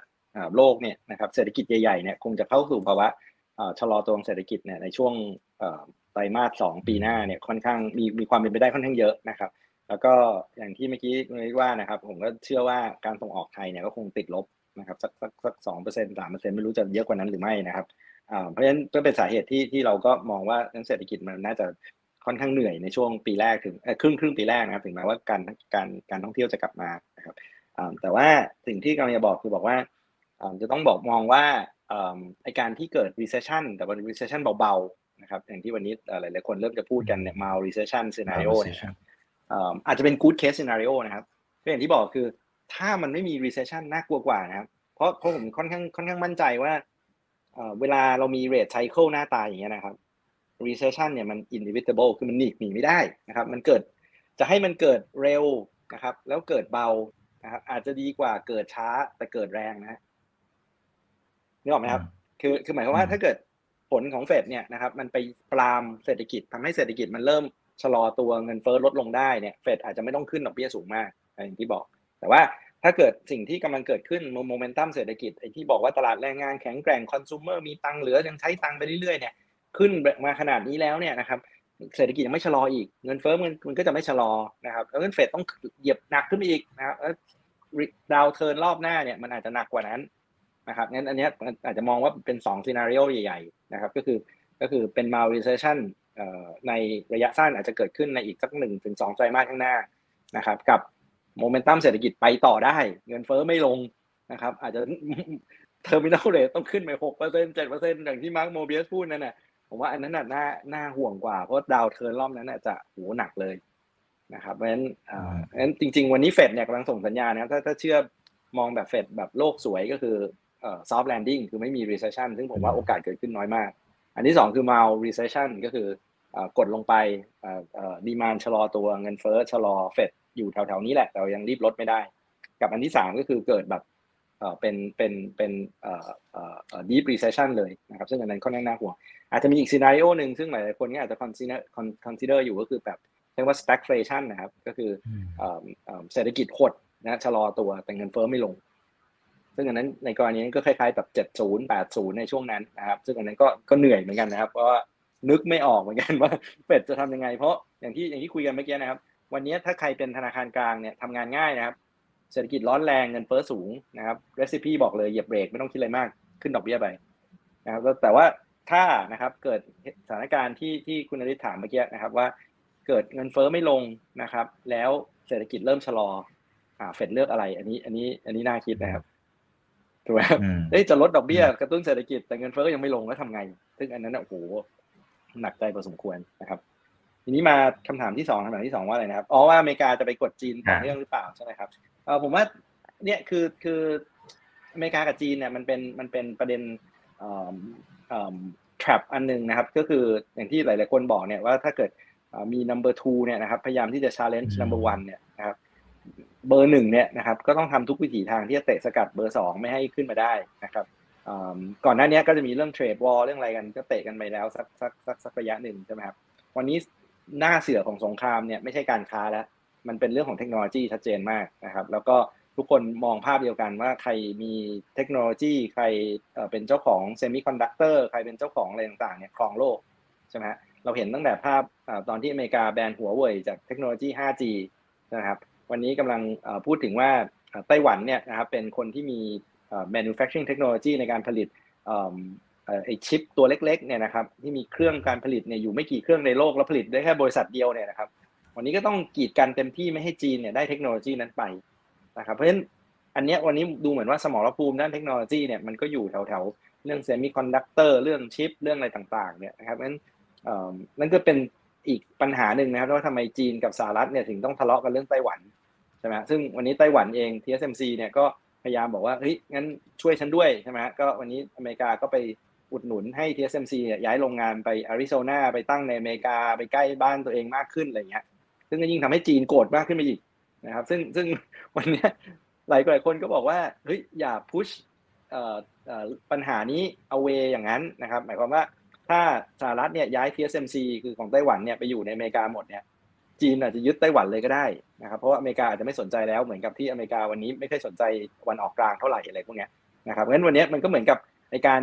โลกเนี่ยนะครับเศรษฐกิจใหญ่ๆเนี่ยคงจะเข้าสู่ภาวะชะลอตัวของเศรษฐกิจเนี่ยในช่วงไตรมาสสองปีหน้าเนี่ยค่อนข้างมีมีความเป็นไปได้ค่อนข้างเยอะนะครับ แล้วก็อย่างที่เมื่อกี้นุ้ยว่านะครับ ผมก็เชื่อว่าการส่งออกไทยเนี่ยก็คงติดลบนะครับสักสักสักสองเปอร์เซ็นต์สามเปอร์เซ็นต์ไม่รู้จะเยอะกว่านั้นหรือไม่นะครับเพราะฉะนั้นก็เป็นสาเหตุที่ที่เราก็มองว่าเรื่องเศรษฐกิจมันน่าจะค่อนข้างเหนื่อยในช่วงปีแรกถึงเอ่อครึ่งครึ่งปีแรกนะครับถึงแม้ว่าการการการท่องเที่ยวจะกลับมานะครับแต่ว่าสิ่งที่กำลังจะบอกคือบอกว่า จะต้องบอกมองว่าอ่าไอการที่เกิด recession แต่ว่า recession เบาๆนะครับอย่างที่วันนี้เอ่อหลายๆคนเริ่มจะพูดกันเนี่ย mild recession scenario เนี่ยครับอ่าอาจจะเป็น good case scenario นะครับก็อย่างที่บอกคือถ้ามันไม่มี recession น่ากลัวกว่านะครับเพราะเพราะผมค่อนข้างค่อนข้างมั่นใจว่าเอ่อเวลาเรามี rate cycle หน้าตาอย่างเงี้ยนะครับ recession เนี่ยมัน inevitable คือมันหนีหนีไม่ได้นะครับ มันเกิดจะให้มันเกิดเร็วนะครับ แล้วเกิดเบานะครับอาจจะดีกว่าเกิดช้าแต่เกิดแรงนะฮะ นึกออกไหมครับ คือคือหมายความว่าอืมถ้าเกิดผลของเฟดเนี่ยนะครับมันไปปรามเศรษฐกิจทำให้เศรษฐกิจมันเริ่มชะลอตัวเงินเฟ้อลดลงได้เนี่ยเฟดอาจจะไม่ต้องขึ้นดอกเบี้ยสูงมากอย่างที่บอก แต่ว่าถ้าเกิดสิ่งที่กำลังเกิดขึ้นโมเมนตัมเศรษฐกิจไอ้ที่บอกว่าตลาดแรงงานแข็งแกร่งคอน sumer มีตังค์เหลือยังใช้ตังค์ไปเรื่อยๆเนี่ยขึ้นมาขนาดนี้แล้วเนี่ยนะครับเศรษฐกิจยังไม่ชะลออีกเงินเฟ้อมันมันก็จะไม่ชะลอนะครับแล้วเงินเฟดต้องเหยียบหนักขึ้นไปอีกนะครับแล้ว downturn รอบหน้าเนี่ยมันอาจจะหนักกว่านั้น นะครับงั้นอันเนี้ยอาจจะมองว่าเป็น2 scenario ใหญ่ๆนะครับก็คือก็คือเป็น mild recession ในระยะสั้นอาจจะเกิดขึ้นในอีกสักหนึ่งถึงสองไตรมาสข้างหน้านะครับกับโมเมนตัมเศรษฐกิจไปต่อได้ เงินเฟ้อไม่ลงนะครับอาจจะ terminal rate ต้องขึ้นไปหกเปอร์เซ็นต์เจ็ดเปอร์เซ็นต์อย่างที่มาร์คโมเบียสพูดนั่นน่ะผมว่าอันนั้นน่ะน่าน่าห่วงกว่าเพราะ downturn รอบนั้นจะโหหนักเลยนะครับเพราะฉะนั้นเพราะฉะนั้นจริง ๆ วันนี้เฟดเนี่ยกำลังส่งสัญญาณนะครับถ้าถ้าเชื่อมองแบบเฟดแบบโลกสวยก็คือ เอ่อ soft landing คือไม่มี recession ซึ่งผมว่าโอกาสเกิดขึ้นน้อยมาก อันที่สองคือ mild recession ก็คือเอ่อกดลงไปเอ่อเอ่อ demand ชะลอตัวเงินเฟ้อชะลอเฟดอยู่แถวๆนี้แหละ แต่ยังรีบลดไม่ได้ กับอันที่สามก็คือเกิดแบบเอ่อเป็นเป็นเป็นเอ่อเอ่อเอ่อ deep recession เลยนะครับซึ่งอันนั้นค่อนข้างน่าห่วง อาจจะมีอีก scenario หนึ่งซึ่งหลายๆคนก็อาจจะ consider consider อยู่ก็คือแบบเรียกว่า stagflation นะครับ ก็คือเอ่อเอ่อเศรษฐกิจหดนะชะลอตัวแต่เงินเฟ้อไม่ลง ซึ่งอันนั้นในกรณีนั้นก็คล้ายๆแบบเจ็ดศูนย์แปดศูนย์ในช่วงนั้นนะครับ ซึ่งอันนั้นก็ก็เหนื่อยเหมือนกันนะครับ เพราะว่านึกไม่ออกเหมือนกันว่าเฟดจะทำยังไง เพราะอย่างที่อย่างที่คุยกันเมื่อกี้นะครับ วันนี้ถ้าใครเป็นธนาคารกลางเนี่ยทำงานง่ายนะครับ เศรษฐกิจร้อนแรงเงินเฟ้อสูงนะครับเรซิปี้บอกเลยเหยียบเบรกไม่ต้องคิดอะไรมากขึ้นดอกเบี้ยไปนะครับแต่ว่าถ้านะครับเกิดสถานการณ์ที่ที่คุณนริษถามเมื่อกี้นะครับว่าเกิดเงินเฟ้อไม่ลงนะครับ แล้วเศรษฐกิจเริ่มชะลออ่าเฟดเลือกอะไร อันนี้อันนี้อันนี้น่าคิดนะครับ ถูกไหมครับเอ้จะลดดอกเบี้ยกระตุ้นเศรษฐกิจแต่เงินเฟ้อก็ยังไม่ลงแล้วทำไง ซึ่งอันนั้นโอ้โหหนักใจพอสมควรนะครับทีนี้มาคำถามที่สองคำถามที่สองว่าอะไรนะครับอ๋อว่าอเมริกาจะไปกดจีนต่อเนื่องหรือเปล่าใช่ไหมครับเออผมว่าเนี่ยคือคืออเมริกากับจีนเนี่ยมันเป็นมันเป็นประเด็นเอ่อเอ่อ trap อันหนึ่งนะครับ ก็คืออย่างที่หลาย ๆ คนบอกเนี่ยว่าถ้าเกิดมี number two เนี่ยนะครับพยายามที่จะ challenge number one เนี่ยนะครับ เบอร์หนึ่งเนี่ยนะครับก็ต้องทำทุกวิถีทางที่จะเตะสกัดเบอร์สองไม่ให้ขึ้นมาได้นะครับก่อนหน้านี้ก็จะมีเรื่องเทรดวอลเรื่องอะไรกันก็เตะกันไปแล้วสักสักสักสักระยะหนึ่งใช่ไหมครับวันนี้หน้าเสือของสงครามเนี่ยไม่ใช่การค้าแล้ว มันเป็นเรื่องของเทคโนโลยีชัดเจนมากนะครับ แล้วก็ทุกคนมองภาพเดียวกันว่าใครมีเทคโนโลยี ใครเป็นเจ้าของเซมิคอนดักเตอร์ใครเป็นเจ้าของอะไรต่างๆเนี่ยครองโลกใช่ไหมเราเห็นตั้งแต่ภาพตอนที่อเมริกาแบนหัวเว่ยจากเทคโนโลยี 5G นะครับ วันนี้กำลังพูดถึงว่าไต้หวันเนี่ยนะครับเป็นคนที่มี manufacturing technology ในการผลิตไอชิปตัวเล็กๆเนี่ยนะครับที่มีเครื่องการผลิตเนี่ยอยู่ไม่กี่เครื่องในโลกแล้วผลิตได้แค่บริษัทเดียวเนี่ยนะครับวันนี้ก็ต้องกีดกันเต็มที่ไม่ให้จีนเนี่ยได้เทคโนโลยีนั้นไปนะครับเพราะฉะนั้นอันนี้วันนี้ดูเหมือนว่าสมรภูมิด้านเทคโนโลยีเนี่ยมันก็อยู่แถวๆเรื่องเซมิคอนดักเตอร์เรื่องชิปเรื่องอะไรต่างๆเนี่ยนะครับนั้นนั่นก็เป็นอีกปัญหาหนึ่งนะครับว่าทำไมจีนกับสหรัฐเนี่ยถึงต้องทะเลาะกันเรื่องไต้หวัน ใช่ไหมซึ่งวันนี้ไต้หวันเอง TSMC เนี่ยก็พยายามบอกว่าเฮ้ยงั้นช่วยฉันด้วยใช่ไหมก็วันนี้อเมริกาก็ไปอุดหนุนให้ TSMC เนี่ยย้ายโรงงานไปแอริโซนาไปตั้งในอเมริกาไปใกล้บ้านตัวเองมากขึ้นอะไรเงี้ย ซึ่งก็ยิ่งทำให้จีนโกรธมากขึ้นไปอีกนะครับ ซึ่งซึ่งวันนี้หลายหลายคนก็บอกว่าเฮ้ยอย่าพุชปัญหานี้เอาเวอย่างนั้นนะครับ หมายความว่าถ้าสหรัฐเนี่ยย้าย TSMC คือของไต้หวันเนี่ยไปอยู่ในอเมริกาหมดเนี่ย จีนอาจจะยึดไต้หวันเลยก็ได้นะครับเพราะว่าอเมริกาอาจจะไม่สนใจแล้วเหมือนกับที่อเมริกาวันนี้ไม่ค่อยสนใจวันออกกลางเท่าไหร่อะไรพวกนี้นะครับเพราะฉะนั้นวันนี้มันก็เหมือนกับในการ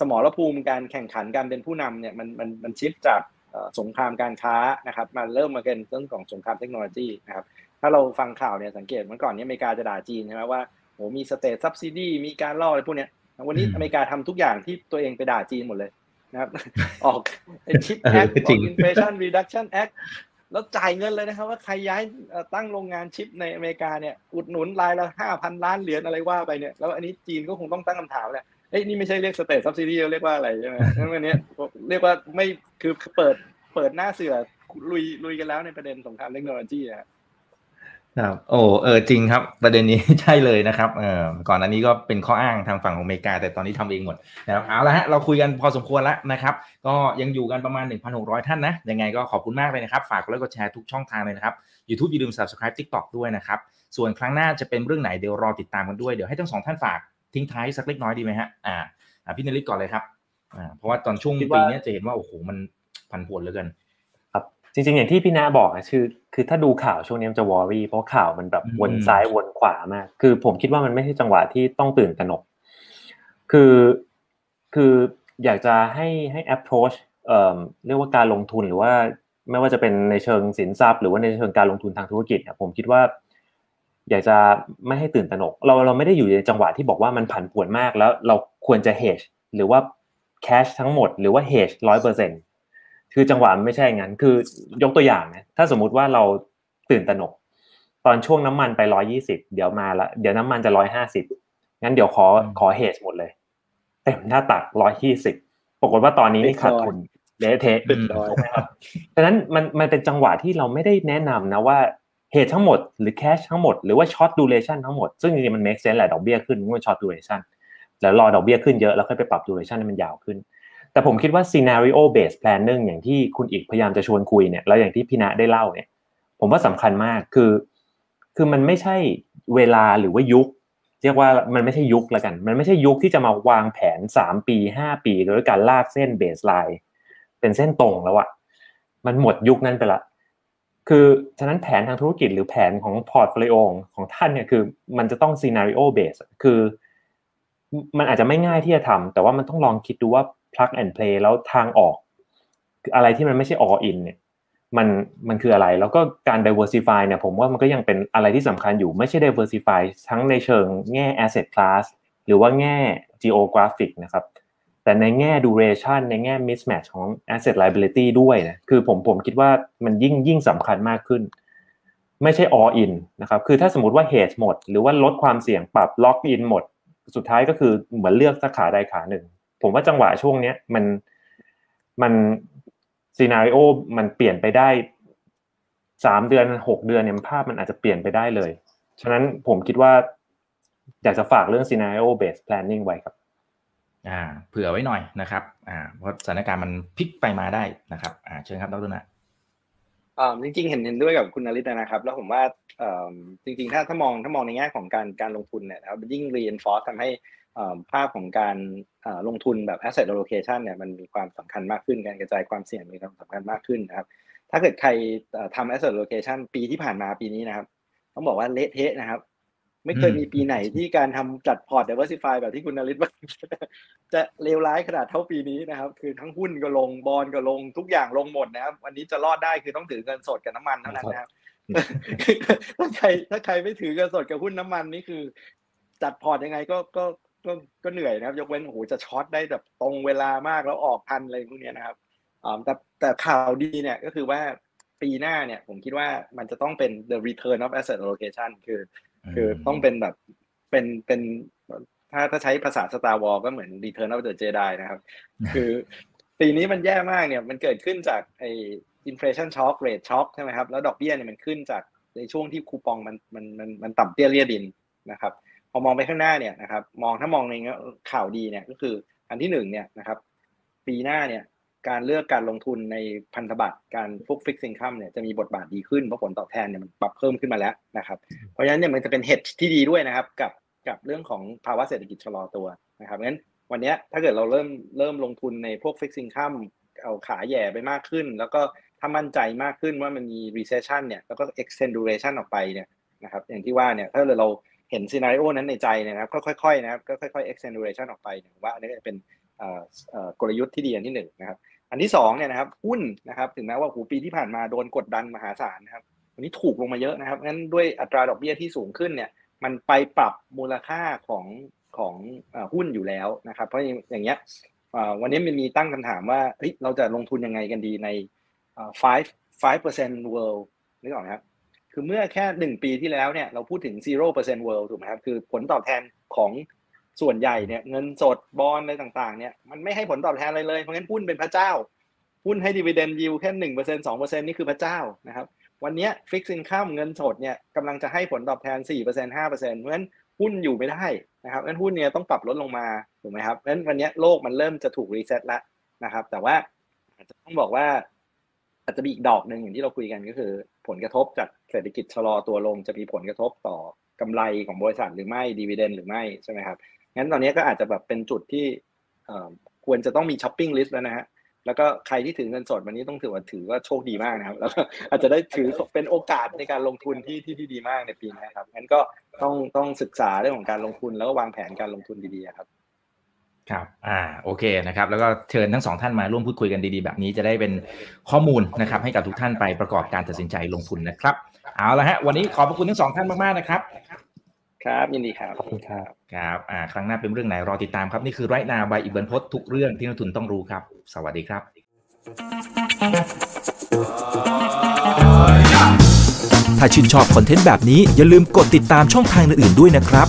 สมรภูมิการแข่งขันการเป็นผู้นำเนี่ยมันมันมันชิปจากสงครามการค้านะครับมาเริ่มมาเป็นเรื่องของสงครามเทคโนโลยีนะครับถ้าเราฟังข่าวเนี่ยสังเกตเมื่อก่อนนี้อเมริกาจะด่าจีนใช่ไหมว่าโหมี state subsidy มีการล่ออะไรพวกนี้วันนี้อเมริกาทำทุกอย่างที่ตัวเองไปด่าจีนหมดเลยนะครับออก Chip Act ออก Inflation Reduction Act แล้วจ่ายเงินเลยนะครับว่าใครย้ายตั้งโรงงานชิปในอเมริกาเนี่ยอุดหนุนรายละห้าพันล้านเหรียญอะไรว่าไปเนี่ยแล้วอันนี้จีนก็คงต้องตั้งคำถามแหละเอ้ยนี่ไม่ใช่เรียก state subsidy เรียกว่าอะไรใช่ไหมงั้นวันนี้เรียกว่าไม่คือเปิดเปิดหน้าเสือลุยลุยกันแล้วในประเด็นสงครามเทคโนโลยีอะ ครับโอ้เออจริงครับ ประเด็นนี้ใช่เลยนะครับเออก่อนอันนี้ก็เป็นข้ออ้างทางฝั่งของอเมริกา แต่ตอนนี้ทำเองหมดนะครับเอาละฮะเราคุยกันพอสมควรแล้วนะครับ ก็ยังอยู่กันประมาณ 1,600 ท่านนะ ยังไงก็ขอบคุณมากเลยนะครับ ฝากกดไลค์กดแชร์ทุกช่องทางเลยนะครับ YouTube อย่าลืม Subscribe TikTok ด้วยนะครับ ส่วนครั้งหน้าจะเป็นเรื่องไหนเดี๋ยวรอติดตามกันด้วยเดี๋ยวให้ทั้งสองท่านฝากทิ้งท้ายสักเล็กน้อยดีไหมฮะอ่าพี่นริศก่อนเลยครับอ่าเพราะว่าตอนช่วงปีนี้จะเห็นว่าโอ้โหมันพันผวนเหลือเกิน จริงๆ อย่างที่พี่นาบอกอะคือ คือถ้าดูข่าวช่วงนี้มันจะวอรี่เพราะข่าวมันแบบวนซ้ายวนขวามาก คือผมคิดว่ามันไม่ใช่จังหวะที่ต้องตื่นตระหนก คือ คืออยากจะให้ให้ approach เอ่อเรียกว่าการลงทุนหรือว่าไม่ว่าจะเป็นในเชิงสินทรัพย์ หรือว่าในเชิงการลงทุนทางธุรกิจเนี่ยผมคิดว่า อยากจะไม่ให้ตื่นตระหนก เราเราไม่ได้อยู่ในจังหวะที่บอกว่ามันผันผวนมากแล้วเราควรจะ hedge หรือว่า cash ทั้งหมด หรือว่า hedge ร้อยเปอร์เซ็นต์ คือจังหวะไม่ใช่งั้น คือยกตัวอย่างนะถ้าสมมุติว่าเราตื่นตระหนก ตอนช่วงน้ำมันไปร้อยี่สิบเดี๋ยวมาละเดี๋ยวน้ำมันจะร้อยห้าสิบงั้นเดี๋ยวขอขอเฮชหมดเลยเต็มหน้าตักร้อยยี่สิบปรากฏว่าตอนนี้นี่ขาดทุนเละเทะถูกไหมครับดังนั้นมันมันเป็นจังหวะที่เราไม่ได้แนะนำนะว่า hedge ทั้งหมดหรือ cash ทั้งหมดหรือว่า short duration ทั้งหมด ซึ่งจริงๆมัน make sense แหละดอกเบี้ยขึ้นมัน short duration แล้วรอดอกเบี้ยขึ้นเยอะแล้วค่อยไปปรับ duration ให้มันยาวขึ้น แต่ผมคิดว่า scenario based planning อย่างที่คุณอีกพยายามจะชวนคุยเนี่ยแล้วอย่างที่พี่ณะได้เล่าเนี่ย ผมว่าสำคัญมากคือ คือมันไม่ใช่เวลาหรือว่ายุค เรียกว่ามันไม่ใช่ยุคละกัน มันไม่ใช่ยุคที่จะมาวางแผนสามปีห้าปีโดยการลากเส้น baselineเป็นเส้นตรงแล้วอะมันหมดยุคนั้นไปละคือฉะนั้นแผนทางธุรกิจหรือแผนของ portfolio ของท่านเนี่ยคือ มันจะต้อง scenario based คือ มันอาจจะไม่ง่ายที่จะทำแต่ว่ามันต้องลองคิดดูว่า plug and play แล้วทางออก อะไรที่มันไม่ใช่ all in เนี่ยมันมันคืออะไรแล้วก็การ diversify เนี่ยผมว่ามันก็ยังเป็นอะไรที่สำคัญอยู่ไม่ใช่ diversify ทั้งในเชิงแง่ asset class หรือว่าแง่ geographic นะครับแต่ในแง่ duration ในแง่ mismatch ของ asset liability ด้วยนะคือผมผมคิดว่ามันยิ่งยิ่งสำคัญมากขึ้น ไม่ใช่ all in นะครับคือถ้าสมมติว่า hedge หมด หรือว่าลดความเสี่ยงปรับ lock in หมด สุดท้ายก็คือเหมือนเลือกสักขาใดขาหนึ่ง ผมว่าจังหวะช่วงเนี้ยมันมันซีนารีโอมันเปลี่ยนไปได้สามเดือนหกเดือนเนี่ยภาพมันอาจจะเปลี่ยนไปได้เลย ฉะนั้นผมคิดว่า อยากจะฝากเรื่อง scenario based planning ไว้ครับ อ่า เผื่อไว้หน่อยนะครับ อ่าเพราะสถานการณ์มันพลิกไปมาได้นะครับ อ่าเชิญครับดรนะอ่าจริงๆเห็นเห็นด้วยกับคุณนริตนะครับ แล้วผมว่าจริงๆถ้าถ้ามองถ้ามองในแง่ของการการลงทุนเนี่ยนะครับยิ่ง reinforce ทำให้ ภาพของการลงทุนแบบ asset allocation เนี่ยมันมีความสำคัญมากขึ้นการกระจายความเสี่ยงมีความสำคัญมากขึ้นนะครับถ้าเกิดใครทำ asset allocation ปีที่ผ่านมาปีนี้นะครับต้องบอกว่าเละเทะนะครับ ไม่เคยมีปีไหนที่การทำจัดพอร์ต diversify แบบที่คุณนริตว่าจะเลวร้ายขนาดเท่าปีนี้นะครับ คือทั้งหุ้นก็ลงบอลก็ลงทุกอย่างลงหมดนะครับ วันนี้จะรอดได้คือต้องถือเงินสดกับน้ำมันเท่านั้นนะครับถ้าใครถ้าใครไม่ถือเงินสดกับหุ้นน้ำมันนี่คือจัดพอร์ตยังไงก็ก็ ก็ก็เหนื่อยนะครับ ยกเว้นโอ้โหจะ short ได้แบบตรงเวลามากแล้วออกทันอะไรพวกนี้นะครับอ่าแต่แต่ข่าวดีเนี่ยก็คือว่าปีหน้าเนี่ยผมคิดว่ามันจะต้องเป็น the return of asset allocation คือ คือต้องเป็นแบบเป็นเป็นถ้าถ้าใช้ภาษา Star Wars ก็เหมือน return of the Jedi นะครับ คือปีนี้มันแย่มากเนี่ยมันเกิดขึ้นจากไอ้ inflation shock rate shock ใช่ไหมครับแล้วดอกเบี้ยเนี่ยมันขึ้นจากในช่วงที่คูปองมันมันมันมันต่ำเตี้ยเรียดินนะครับ พอมองไปข้างหน้าเนี่ยนะครับ มองถ้ามองในข่าวดีเนี่ยก็คืออันที่หนึ่งเนี่ยนะครับ ปีหน้าเนี่ยการเลือกการลงทุนในพันธบัตรการพวกฟิกซิงคัมเนี่ยจะมีบทบาทดีขึ้นเพราะผลตอบแทนเนี่ยมันปรับเพิ่มขึ้นมาแล้วนะครับ เพราะฉะนั้นเนี่ยมันจะเป็นเฮดที่ดีด้วยนะครับ กับกับเรื่องของภาวะเศรษฐกิจชะลอตัวนะครับงั้นวันนี้ถ้าเกิดเราเริ่มเริ่มลงทุนในพวกฟิกซิงคัมเอาขาแย่ไปมากขึ้น แล้วก็ถ้ามั่นใจมากขึ้นว่ามันมี recession เนี่ยแล้วก็ extend duration ออกไปเนี่ยนะครับอย่างที่ว่าเนี่ยถ้าเรา เห็นซีนารีโอนั้นในใจนะครับก็ค่อยๆนะครับก็ค่อยๆ extension ออกไปว่าอันนี้เป็นกลยุทธ์ที่ดีอันที่หนึ่งนะครับ อันที่สองเนี่ยนะครับหุ้นนะครับถึงแม้ว่าหูปีที่ผ่านมาโดนกดดันมหาศาลนะครับวันนี้ถูกลงมาเยอะนะครับงั้นด้วยอัตราดอกเบี้ยที่สูงขึ้นเนี่ยมันไปปรับมูลค่าของของหุ้นอยู่แล้วนะครับ เพราะอย่างเงี้ยวันนี้มันมีตั้งคำถามว่าเฮ้ยเราจะลงทุนยังไงกันดีใน five five percent world นึกออกไหมครับ คือเมื่อแค่หนึ่งปีที่แล้วเนี่ยเราพูดถึง zero percent world ถูกไหมครับ คือผลตอบแทนของส่วนใหญ่เนี่ยเงินสดบอลอะไรต่างๆเนี่ยมันไม่ให้ผลตอบแทนอะไรเลย เพราะงั้นหุ้นเป็นพระเจ้า หุ้นให้ดีเวเดนยิวแค่หนึ่งเปอร์เซ็นสองเปอร์เซ็นนี่คือพระเจ้านะครับวันนี้ fixed income เงินสดเนี่ยกำลังจะให้ผลตอบแทนสี่เปอร์เซ็นห้าเปอร์เซ็นเพราะฉะนั้นหุ้นอยู่ไม่ได้นะครับงั้นหุ้นเนี่ยต้องปรับลดลงมาถูกไหมครับงั้นวันนี้โลกมันเริ่มจะถูก reset แล้วนะครับแต่ว่าอาจจะต้องบอกว่าอาจจะมีอีกดอกหนึ่งอย่างที่เราคุยกันก็คือ ผลกระทบจากเศรษฐกิจชะลอตัวลงจะมีผลกระทบต่อกำไรของบริษัทหรือไม่ dividend หรือไม่ใช่ไหมครับงั้นตอนนี้ก็อาจจะแบบเป็นจุดที่ควรจะต้องมี shopping list แล้วนะฮะแล้วก็ใครที่ถือเงินสดวันนี้ต้องถือว่าถือว่าโชคดีมากนะครับ แล้วก็อาจจะได้ถือเป็นโอกาสในการลงทุนที่ที่ที่ดีมากในปีนี้ครับงั้นก็ต้องต้องศึกษาเรื่องของการลงทุนแล้วก็วางแผนการลงทุนดีๆครับ ครับอ่าโอเคนะครับแล้วก็เชิญทั้งสองท่านมาร่วมพูดคุยกันดีๆ แบบนี้จะได้เป็นข้อมูลนะครับให้กับทุกท่านไปประกอบการตัดสินใจลงทุนนะครับเอาละฮะวันนี้ขอบพระคุณทั้งสองท่านมากๆนะครับครับยินดีครับขอบคุณครับครับอ่าครั้งหน้าเป็นเรื่องไหนรอติดตามครับ นี่คือไรนาใบอิบันพศทุกเรื่องที่นักทุนต้องรู้ครับ สวัสดีครับ ถ้าชื่นชอบคอนเทนต์แบบนี้อย่าลืมกดติดตามช่องทางอื่นๆด้วยนะครับ